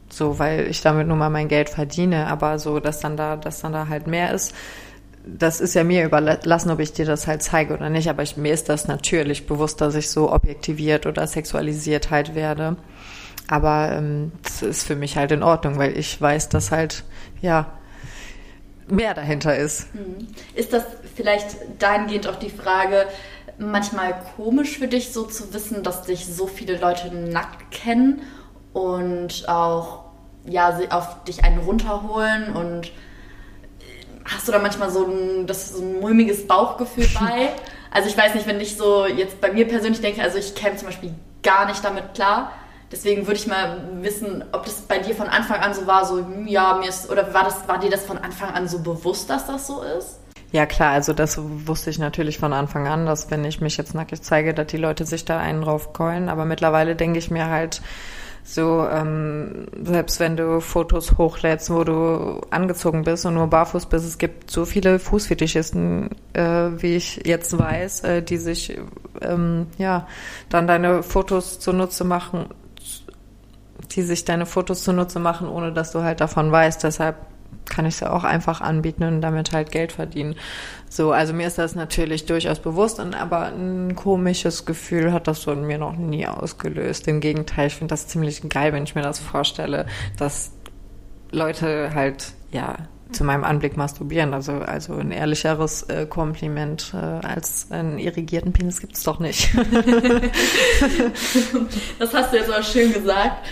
Speaker 2: so, weil ich damit nur mal mein Geld verdiene, aber so, dass dann da, dass dann da halt mehr ist, das ist ja mir überlassen, ob ich dir das halt zeige oder nicht, aber ich, mir ist das natürlich bewusst, dass ich so objektiviert oder sexualisiert halt werde. Aber ähm, das ist für mich halt in Ordnung, weil ich weiß, dass halt, ja, mehr dahinter ist.
Speaker 1: Mhm. Ist das vielleicht dahingehend auch die Frage, manchmal komisch für dich, so zu wissen, dass dich so viele Leute nackt kennen und auch ja, auf dich einen runterholen und hast du da manchmal so ein, das, so ein mulmiges Bauchgefühl bei? Also ich weiß nicht, wenn ich so jetzt bei mir persönlich denke, also ich käme zum Beispiel gar nicht damit klar. Deswegen würde ich mal wissen, ob das bei dir von Anfang an so war, so, hm, ja, mir ist, oder war das, war dir das von Anfang an so bewusst, dass das so ist?
Speaker 2: Ja klar, also das wusste ich natürlich von Anfang an, dass wenn ich mich jetzt nackig zeige, dass die Leute sich da einen drauf keulen. Aber mittlerweile denke ich mir halt, so, ähm, selbst wenn du Fotos hochlädst, wo du angezogen bist und nur barfuß bist, es gibt so viele Fußfetischisten, äh, wie ich jetzt weiß, äh, die sich ähm, ja dann deine Fotos zunutze machen, die sich deine Fotos zunutze machen, ohne dass du halt davon weißt. Deshalb kann ich sie auch einfach anbieten und damit halt Geld verdienen. So, also mir ist das natürlich durchaus bewusst, und, aber ein komisches Gefühl hat das so in mir noch nie ausgelöst. Im Gegenteil, ich finde das ziemlich geil, wenn ich mir das vorstelle, dass Leute halt, ja, zu meinem Anblick masturbieren. Also, also ein ehrlicheres äh, Kompliment äh, als einen irrigierten Penis gibt's doch nicht.
Speaker 1: das hast du jetzt auch schön gesagt.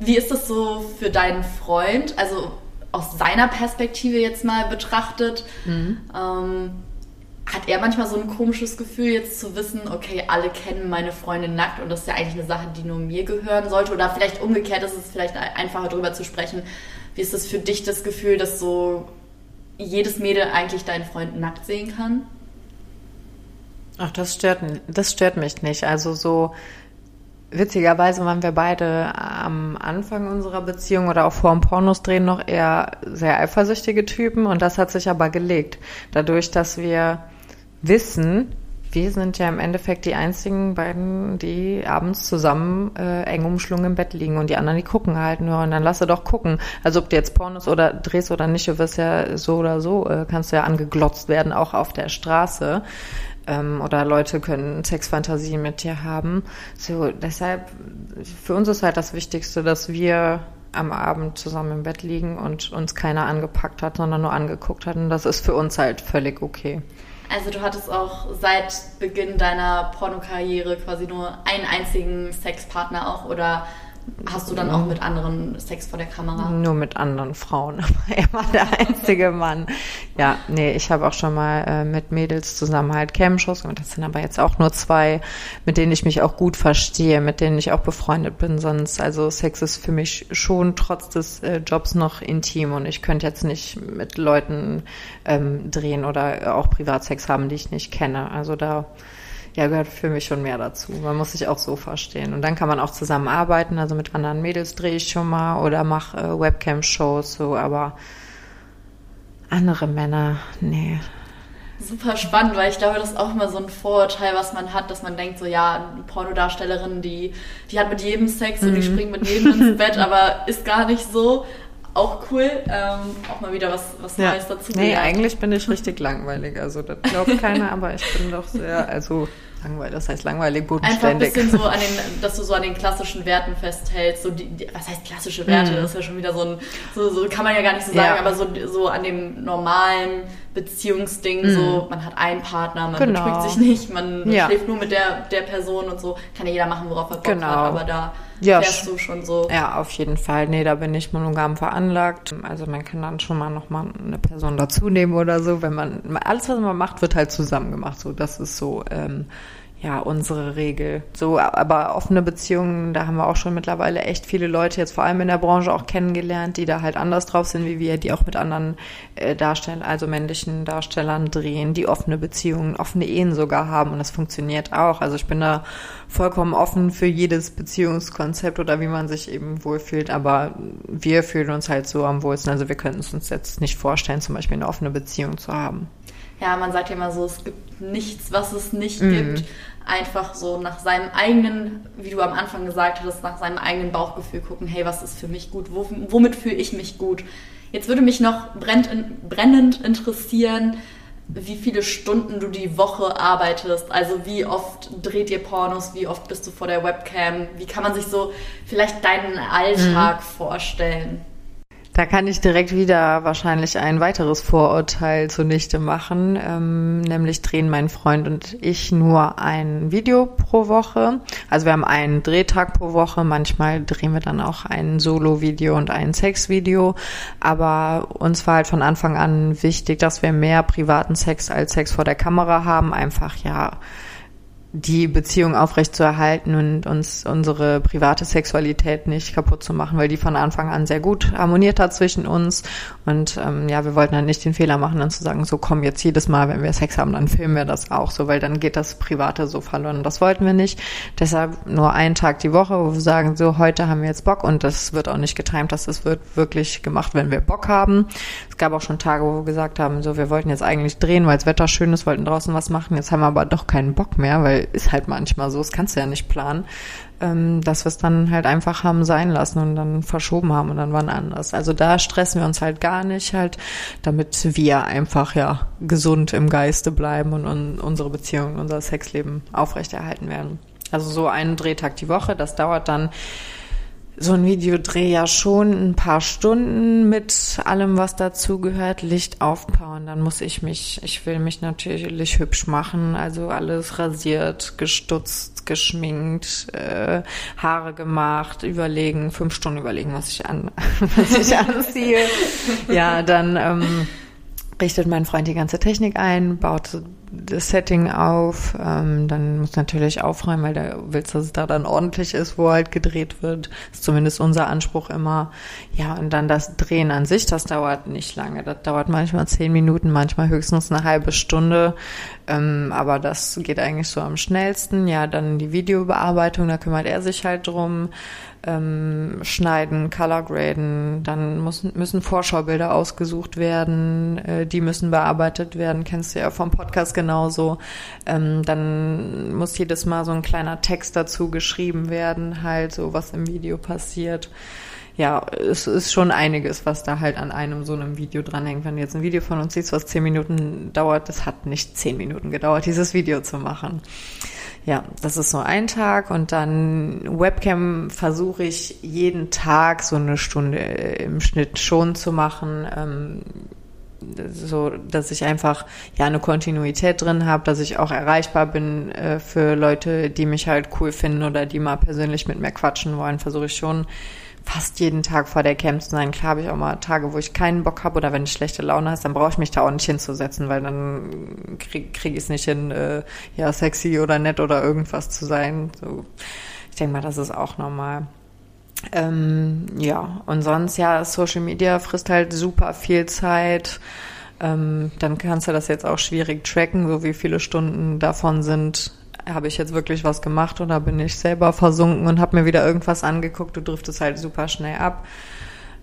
Speaker 1: Wie ist das so für deinen Freund? Also aus seiner Perspektive jetzt mal betrachtet, mhm. ähm, hat er manchmal so ein komisches Gefühl, jetzt zu wissen, okay, alle kennen meine Freundin nackt und das ist ja eigentlich eine Sache, die nur mir gehören sollte. Oder vielleicht umgekehrt ist es vielleicht einfacher darüber zu sprechen. Wie ist das für dich das Gefühl, dass so jedes Mädel eigentlich deinen Freund nackt sehen kann?
Speaker 2: Ach, das stört, das stört mich nicht. Also so Witzigerweise waren wir beide am Anfang unserer Beziehung oder auch vor dem Pornos drehen noch eher sehr eifersüchtige Typen und das hat sich aber gelegt. Dadurch, dass wir wissen, wir sind ja im Endeffekt die einzigen beiden, die abends zusammen äh, eng umschlungen im Bett liegen und die anderen, die gucken halt nur und dann lasse doch gucken. Also ob du jetzt Pornos oder drehst oder nicht, du wirst ja so oder so, äh, kannst du ja angeglotzt werden, auch auf der Straße ähm, oder Leute können Sexfantasien mit dir haben. So, deshalb, für uns ist halt das Wichtigste, dass wir am Abend zusammen im Bett liegen und uns keiner angepackt hat, sondern nur angeguckt hat. Und das ist für uns halt völlig okay.
Speaker 1: Also du hattest auch seit Beginn deiner Pornokarriere quasi nur einen einzigen Sexpartner auch oder Hast du dann auch mit anderen Sex vor der Kamera?
Speaker 2: Nur mit anderen Frauen, aber er war der einzige Mann. Ja, nee, ich habe auch schon mal äh, mit Mädels zusammen halt Cam-Shows gemacht. Das sind aber jetzt auch nur zwei, mit denen ich mich auch gut verstehe, mit denen ich auch befreundet bin. Sonst, also Sex ist für mich schon trotz des äh, Jobs noch intim und ich könnte jetzt nicht mit Leuten ähm, drehen oder auch Privatsex haben, die ich nicht kenne. Also da ja, gehört für mich schon mehr dazu. Man muss sich auch so verstehen. Und dann kann man auch zusammenarbeiten. Also mit anderen Mädels drehe ich schon mal oder mache äh, Webcam-Shows so, aber andere Männer, nee.
Speaker 1: Super spannend, weil ich glaube, das ist auch immer so ein Vorurteil, was man hat, dass man denkt, so ja, eine Pornodarstellerin, die, die hat mit jedem Sex mhm. und die mhm. springt mit jedem ins Bett, aber ist gar nicht so. Auch cool, ähm, auch mal wieder was, was ja. Neues dazu.
Speaker 2: Nee, eigentlich bin ich richtig langweilig. Also das glaubt keiner, aber ich bin doch sehr, also Langweilig, das heißt langweilig, bodenständig.
Speaker 1: Einfach ein bisschen so an den, dass du so an den klassischen Werten festhältst. So die, die, was heißt klassische Werte? Mhm. Das ist ja schon wieder so ein, so, so kann man ja gar nicht so sagen, ja. aber so, so an dem normalen Beziehungsding, mhm. so man hat einen Partner, man genau. betrügt sich nicht, man ja. schläft nur mit der, der Person und so. Kann ja jeder machen, worauf er Bock genau. hat, aber da ja, wärst du schon so.
Speaker 2: Ja, auf jeden Fall. Nee, da bin ich monogam veranlagt. Also man kann dann schon mal nochmal eine Person dazu nehmen oder so. Wenn man, alles was man macht, wird halt zusammen gemacht. So, das ist so, ähm, ja, unsere Regel. So, aber offene Beziehungen, da haben wir auch schon mittlerweile echt viele Leute jetzt vor allem in der Branche auch kennengelernt, die da halt anders drauf sind wie wir, die auch mit anderen äh, Darstellern, also männlichen Darstellern drehen, die offene Beziehungen, offene Ehen sogar haben und das funktioniert auch. Also ich bin da vollkommen offen für jedes Beziehungskonzept oder wie man sich eben wohlfühlt, aber wir fühlen uns halt so am wohlsten. Also wir könnten es uns jetzt nicht vorstellen, zum Beispiel eine offene Beziehung zu haben
Speaker 1: ja, man sagt ja immer so, es gibt nichts, was es nicht mhm. gibt. Einfach so nach seinem eigenen, wie du am Anfang gesagt hast, nach seinem eigenen Bauchgefühl gucken, hey, was ist für mich gut, womit fühle ich mich gut. Jetzt würde mich noch brennend interessieren, wie viele Stunden du die Woche arbeitest. Also wie oft dreht ihr Pornos, wie oft bist du vor der Webcam, wie kann man sich so vielleicht deinen Alltag mhm. vorstellen?
Speaker 2: Da kann ich direkt wieder wahrscheinlich ein weiteres Vorurteil zunichte machen, ähm, nämlich drehen mein Freund und ich nur ein Video pro Woche. Also wir haben einen Drehtag pro Woche, manchmal drehen wir dann auch ein Solo-Video und ein Sex-Video, aber uns war halt von Anfang an wichtig, dass wir mehr privaten Sex als Sex vor der Kamera haben, einfach ja die Beziehung aufrechtzuerhalten und uns unsere private Sexualität nicht kaputt zu machen, weil die von Anfang an sehr gut harmoniert hat zwischen uns. Und ähm, ja, wir wollten dann nicht den Fehler machen, dann zu sagen, so komm jetzt jedes Mal, wenn wir Sex haben, dann filmen wir das auch so, weil dann geht das Private so verloren. Das wollten wir nicht. Deshalb nur einen Tag die Woche, wo wir sagen, so heute haben wir jetzt Bock und das wird auch nicht getimt, dass das wird wirklich gemacht, wenn wir Bock haben. Gab auch schon Tage, wo wir gesagt haben, so wir wollten jetzt eigentlich drehen, weil das Wetter schön ist, wollten draußen was machen. Jetzt haben wir aber doch keinen Bock mehr, weil ist halt manchmal so, das kannst du ja nicht planen, ähm, dass wir es dann halt einfach haben sein lassen und dann verschoben haben und dann wann anders. Also da stressen wir uns halt gar nicht halt, damit wir einfach ja gesund im Geiste bleiben und, und unsere Beziehung, unser Sexleben aufrechterhalten werden. Also so einen Drehtag die Woche, das dauert dann so ein Videodreh ja schon ein paar Stunden mit allem, was dazugehört, Licht aufbauen. Dann muss ich mich, ich will mich natürlich hübsch machen, also alles rasiert, gestutzt, geschminkt, äh, Haare gemacht, überlegen, fünf Stunden überlegen, was ich an, was ich anziehe. ja, dann ähm, richtet mein Freund die ganze Technik ein, baut das Setting auf, ähm, dann muss natürlich aufräumen, weil da willst, dass es da dann ordentlich ist, wo halt gedreht wird. ist zumindest unser Anspruch immer. Ja, und dann das Drehen an sich, das dauert nicht lange. Das dauert manchmal zehn Minuten, manchmal höchstens eine halbe Stunde. Ähm, aber das geht eigentlich so am schnellsten. Ja, dann die Videobearbeitung, da kümmert er sich halt drum ähm, schneiden, color graden, dann muss, müssen Vorschaubilder ausgesucht werden, äh, die müssen bearbeitet werden, kennst du ja vom Podcast genauso. Ähm, dann muss jedes Mal so ein kleiner Text dazu geschrieben werden, halt so was im Video passiert. Ja, es ist schon einiges, was da halt an einem so einem Video dranhängt. Wenn du jetzt ein Video von uns siehst, was zehn Minuten dauert, das hat nicht zehn Minuten gedauert, dieses Video zu machen. Ja, das ist so ein Tag und dann Webcam versuche ich jeden Tag so eine Stunde im Schnitt schon zu machen. Ähm, so, dass ich einfach ja eine Kontinuität drin habe, dass ich auch erreichbar bin äh, für Leute, die mich halt cool finden oder die mal persönlich mit mir quatschen wollen, versuche ich schon fast jeden Tag vor der Camp zu sein. Klar habe ich auch mal Tage, wo ich keinen Bock habe oder wenn ich schlechte Laune hast, dann brauche ich mich da auch nicht hinzusetzen, weil dann kriege krieg ich es nicht hin, äh, ja, sexy oder nett oder irgendwas zu sein. So, ich denke mal, das ist auch normal. Ähm, ja, und sonst, ja, Social Media frisst halt super viel Zeit. Ähm, dann kannst du das jetzt auch schwierig tracken, so wie viele Stunden davon sind habe ich jetzt wirklich was gemacht oder bin ich selber versunken und habe mir wieder irgendwas angeguckt. Du driftest halt super schnell ab.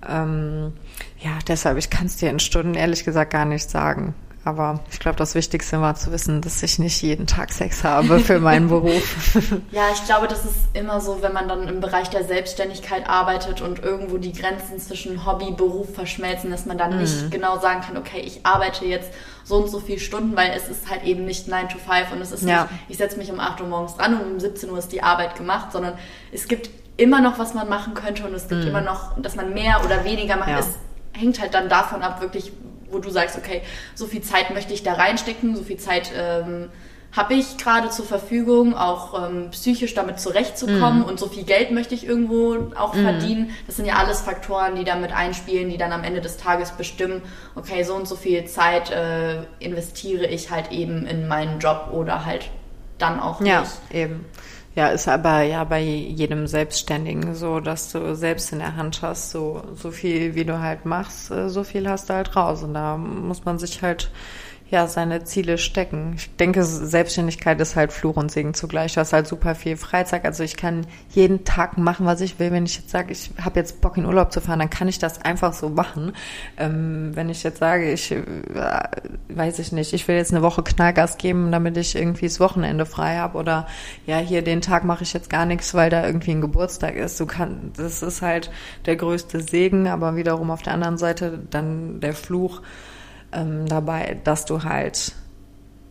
Speaker 2: Ähm, ja, deshalb, ich kann es dir in Stunden ehrlich gesagt gar nicht sagen. Aber ich glaube, das Wichtigste war zu wissen, dass ich nicht jeden Tag Sex habe für meinen Beruf.
Speaker 1: ja, ich glaube, das ist immer so, wenn man dann im Bereich der Selbstständigkeit arbeitet und irgendwo die Grenzen zwischen Hobby, Beruf verschmelzen, dass man dann mhm. nicht genau sagen kann, okay, ich arbeite jetzt so und so viele Stunden, weil es ist halt eben nicht 9 to 5 und es ist ja. nicht, ich setze mich um 8 Uhr morgens dran und um 17 Uhr ist die Arbeit gemacht, sondern es gibt immer noch, was man machen könnte und es gibt mhm. immer noch, dass man mehr oder weniger macht. Ja. Es hängt halt dann davon ab, wirklich, wo du sagst, okay, so viel Zeit möchte ich da reinstecken, so viel Zeit ähm, habe ich gerade zur Verfügung, auch ähm, psychisch damit zurechtzukommen mm. und so viel Geld möchte ich irgendwo auch mm. verdienen. Das sind ja alles Faktoren, die damit einspielen, die dann am Ende des Tages bestimmen, okay, so und so viel Zeit äh, investiere ich halt eben in meinen Job oder halt dann auch nicht.
Speaker 2: Ja, eben. Ja, ist aber ja bei jedem Selbstständigen so, dass du selbst in der Hand hast, so, so viel wie du halt machst, äh, so viel hast du halt raus. Und da muss man sich halt ja, seine Ziele stecken. Ich denke, Selbstständigkeit ist halt Fluch und Segen zugleich. Du hast halt super viel Freizeit. Also ich kann jeden Tag machen, was ich will. Wenn ich jetzt sage, ich habe jetzt Bock in Urlaub zu fahren, dann kann ich das einfach so machen. Ähm, wenn ich jetzt sage, ich äh, weiß ich nicht, ich will jetzt eine Woche Knallgas geben, damit ich irgendwie das Wochenende frei habe oder ja, hier den Tag mache ich jetzt gar nichts, weil da irgendwie ein Geburtstag ist. Du kannst, das ist halt der größte Segen, aber wiederum auf der anderen Seite dann der Fluch ähm, dabei, dass du halt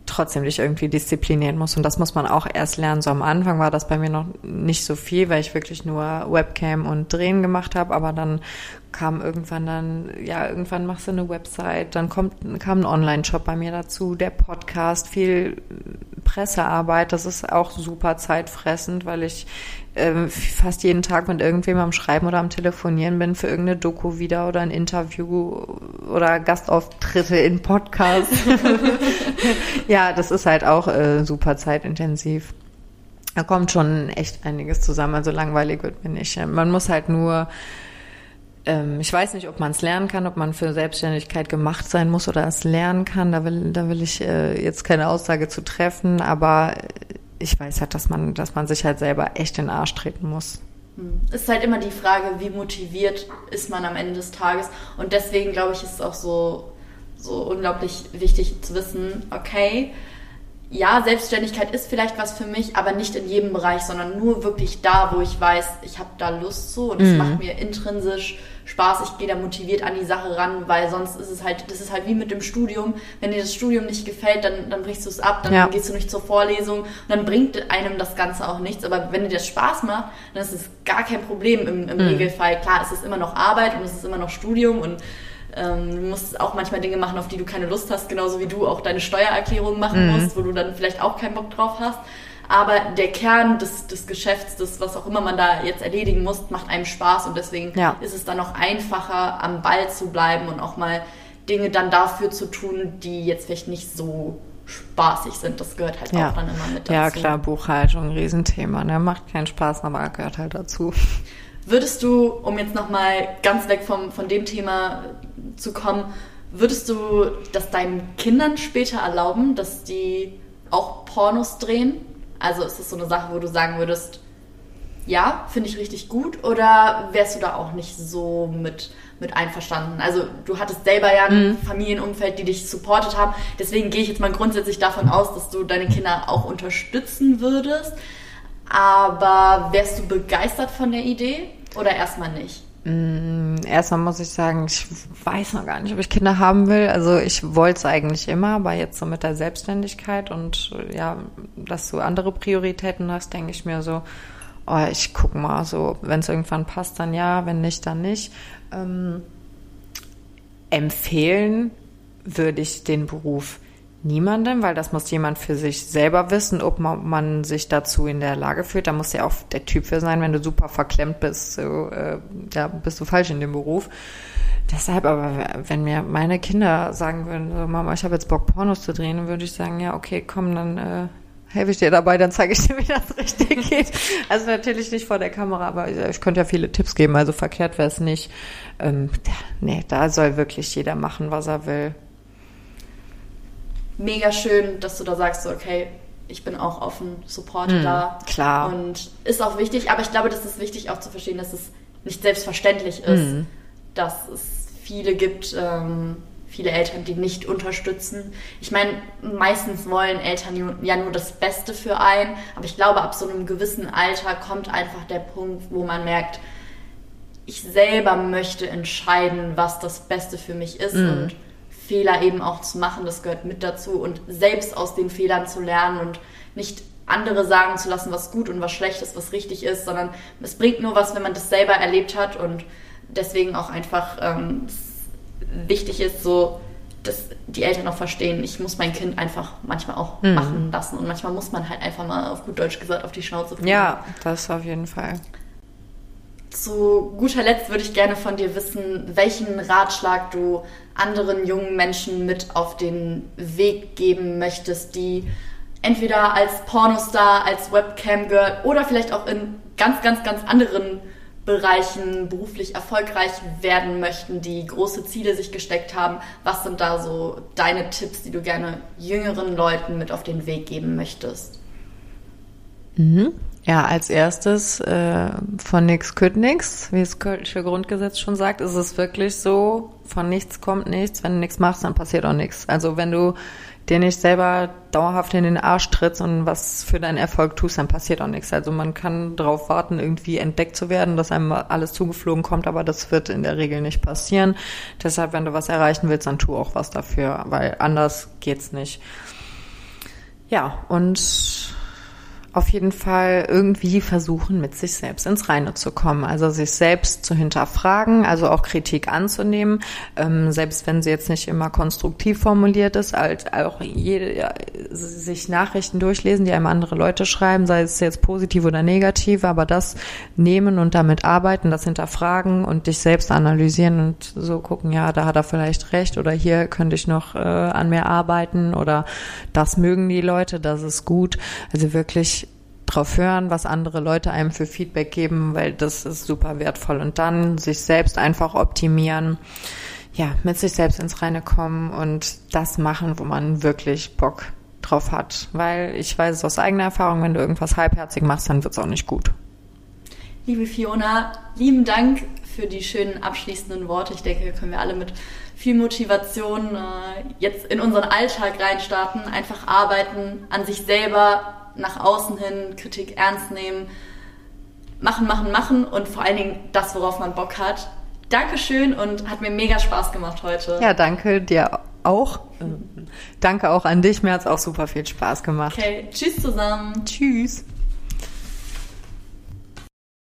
Speaker 2: trotzdem dich irgendwie disziplinieren musst. Und das muss man auch erst lernen. So am Anfang war das bei mir noch nicht so viel, weil ich wirklich nur Webcam und Drehen gemacht habe. Aber dann kam irgendwann dann, ja, irgendwann machst du eine Website, dann kommt, kam ein Online-Shop bei mir dazu, der Podcast, viel Pressearbeit. Das ist auch super zeitfressend, weil ich äh, fast jeden Tag mit irgendwem am Schreiben oder am Telefonieren bin für irgendeine Doku wieder oder ein Interview oder Gastauftritte in Podcasts. ja, das ist halt auch äh, super zeitintensiv. Da kommt schon echt einiges zusammen. Also langweilig wird mir nicht. Man muss halt nur ähm, ich weiß nicht, ob man es lernen kann, ob man für Selbstständigkeit gemacht sein muss oder es lernen kann. Da will, da will ich äh, jetzt keine Aussage zu treffen, aber ich weiß halt, dass man, dass man sich halt selber echt in den Arsch treten muss.
Speaker 1: Hm. Es ist halt immer die Frage, wie motiviert ist man am Ende des Tages. Und deswegen glaube ich, ist es auch so, so unglaublich wichtig zu wissen, okay, ja, Selbstständigkeit ist vielleicht was für mich, aber nicht in jedem Bereich, sondern nur wirklich da, wo ich weiß, ich habe da Lust zu und es mhm. macht mir intrinsisch Spaß, ich gehe da motiviert an die Sache ran, weil sonst ist es halt, das ist halt wie mit dem Studium. Wenn dir das Studium nicht gefällt, dann, dann brichst du es ab, dann ja. gehst du nicht zur Vorlesung und dann bringt einem das Ganze auch nichts. Aber wenn dir das Spaß macht, dann ist es gar kein Problem im, im mhm. Regelfall. Klar, es ist immer noch Arbeit und es ist immer noch Studium und ähm, du musst auch manchmal Dinge machen, auf die du keine Lust hast, genauso wie du auch deine Steuererklärung machen mhm. musst, wo du dann vielleicht auch keinen Bock drauf hast. Aber der Kern des, des Geschäfts, des, was auch immer man da jetzt erledigen muss, macht einem Spaß und deswegen ja. ist es dann auch einfacher, am Ball zu bleiben und auch mal Dinge dann dafür zu tun, die jetzt vielleicht nicht so spaßig sind. Das gehört halt ja. auch dann immer mit dazu.
Speaker 2: Ja, klar, Buchhaltung, Riesenthema. Ne? Macht keinen Spaß, aber gehört halt dazu.
Speaker 1: Würdest du, um jetzt nochmal ganz weg vom, von dem Thema zu kommen, würdest du das deinen Kindern später erlauben, dass die auch Pornos drehen? Also ist das so eine Sache, wo du sagen würdest, ja, finde ich richtig gut oder wärst du da auch nicht so mit, mit einverstanden? Also du hattest selber ja ein mhm. Familienumfeld, die dich supportet haben. Deswegen gehe ich jetzt mal grundsätzlich davon aus, dass du deine Kinder auch unterstützen würdest. Aber wärst du begeistert von der Idee oder erstmal nicht?
Speaker 2: Mm, erstmal muss ich sagen, ich weiß noch gar nicht, ob ich Kinder haben will. Also ich wollte es eigentlich immer, aber jetzt so mit der Selbstständigkeit und ja, dass du andere Prioritäten hast, denke ich mir so, oh, ich guck mal, so wenn es irgendwann passt, dann ja, wenn nicht, dann nicht. Ähm, empfehlen würde ich den Beruf niemandem, weil das muss jemand für sich selber wissen, ob man, sich dazu in der Lage fühlt. Da muss ja auch der Typ für sein, wenn du super verklemmt bist, so, äh, ja, bist du falsch in dem Beruf. Deshalb aber, wenn mir meine Kinder sagen würden, so, Mama, ich habe jetzt Bock, Pornos zu drehen, würde ich sagen, ja, okay, komm, dann äh, helfe ich dir dabei, dann zeige ich dir, wie das richtig geht. Also natürlich nicht vor der Kamera, aber ich könnte ja viele Tipps geben, also verkehrt wäre es nicht. Ähm, nee, da soll wirklich jeder machen, was er will
Speaker 1: mega schön, dass du da sagst, so, okay, ich bin auch offen, Support mhm, da.
Speaker 2: Klar.
Speaker 1: Und ist auch wichtig, aber ich glaube, das ist wichtig auch zu verstehen, dass es nicht selbstverständlich ist, mhm. dass es viele gibt, ähm, viele Eltern, die nicht unterstützen. Ich meine, meistens wollen Eltern ja nur das Beste für einen, aber ich glaube, ab so einem gewissen Alter kommt einfach der Punkt, wo man merkt, ich selber möchte entscheiden, was das Beste für mich ist mhm. und Fehler eben auch zu machen, das gehört mit dazu und selbst aus den Fehlern zu lernen und nicht andere sagen zu lassen, was gut und was schlecht ist, was richtig ist, sondern es bringt nur was, wenn man das selber erlebt hat und deswegen auch einfach ähm, wichtig ist, so dass die Eltern auch verstehen, ich muss mein Kind einfach manchmal auch mhm. machen lassen und manchmal muss man halt einfach mal auf gut Deutsch gesagt auf die Schnauze
Speaker 2: fliegen. Ja, das auf jeden Fall.
Speaker 1: Zu guter Letzt würde ich gerne von dir wissen, welchen Ratschlag du anderen jungen Menschen mit auf den Weg geben möchtest, die entweder als Pornostar, als Webcam-Girl oder vielleicht auch in ganz, ganz, ganz anderen Bereichen beruflich erfolgreich werden möchten, die große Ziele sich gesteckt haben. Was sind da so deine Tipps, die du gerne jüngeren Leuten mit auf den Weg geben möchtest?
Speaker 2: Mhm. Ja, als erstes äh, von nix kütt nix, wie das Kölsche Grundgesetz schon sagt, ist es wirklich so, von nichts kommt nichts. Wenn du nichts machst, dann passiert auch nichts. Also wenn du dir nicht selber dauerhaft in den Arsch trittst und was für deinen Erfolg tust, dann passiert auch nichts. Also man kann darauf warten, irgendwie entdeckt zu werden, dass einem alles zugeflogen kommt, aber das wird in der Regel nicht passieren. Deshalb, wenn du was erreichen willst, dann tu auch was dafür, weil anders geht's nicht. Ja, und auf jeden Fall irgendwie versuchen, mit sich selbst ins Reine zu kommen. Also sich selbst zu hinterfragen, also auch Kritik anzunehmen, ähm, selbst wenn sie jetzt nicht immer konstruktiv formuliert ist, als auch jede, ja, sich Nachrichten durchlesen, die einem andere Leute schreiben, sei es jetzt positiv oder negativ, aber das nehmen und damit arbeiten, das hinterfragen und dich selbst analysieren und so gucken, ja, da hat er vielleicht recht oder hier könnte ich noch äh, an mir arbeiten oder das mögen die Leute, das ist gut. Also wirklich drauf hören, was andere Leute einem für Feedback geben, weil das ist super wertvoll. Und dann sich selbst einfach optimieren, ja, mit sich selbst ins Reine kommen und das machen, wo man wirklich Bock drauf hat. Weil ich weiß es aus eigener Erfahrung, wenn du irgendwas halbherzig machst, dann wird es auch nicht gut.
Speaker 1: Liebe Fiona, lieben Dank für die schönen abschließenden Worte. Ich denke, können wir alle mit viel Motivation äh, jetzt in unseren Alltag reinstarten, einfach arbeiten, an sich selber nach außen hin Kritik ernst nehmen, machen, machen, machen und vor allen Dingen das, worauf man Bock hat. Dankeschön und hat mir mega Spaß gemacht heute.
Speaker 2: Ja, danke dir auch. Danke auch an dich. Mir hat es auch super viel Spaß gemacht.
Speaker 1: Okay, tschüss zusammen.
Speaker 2: Tschüss.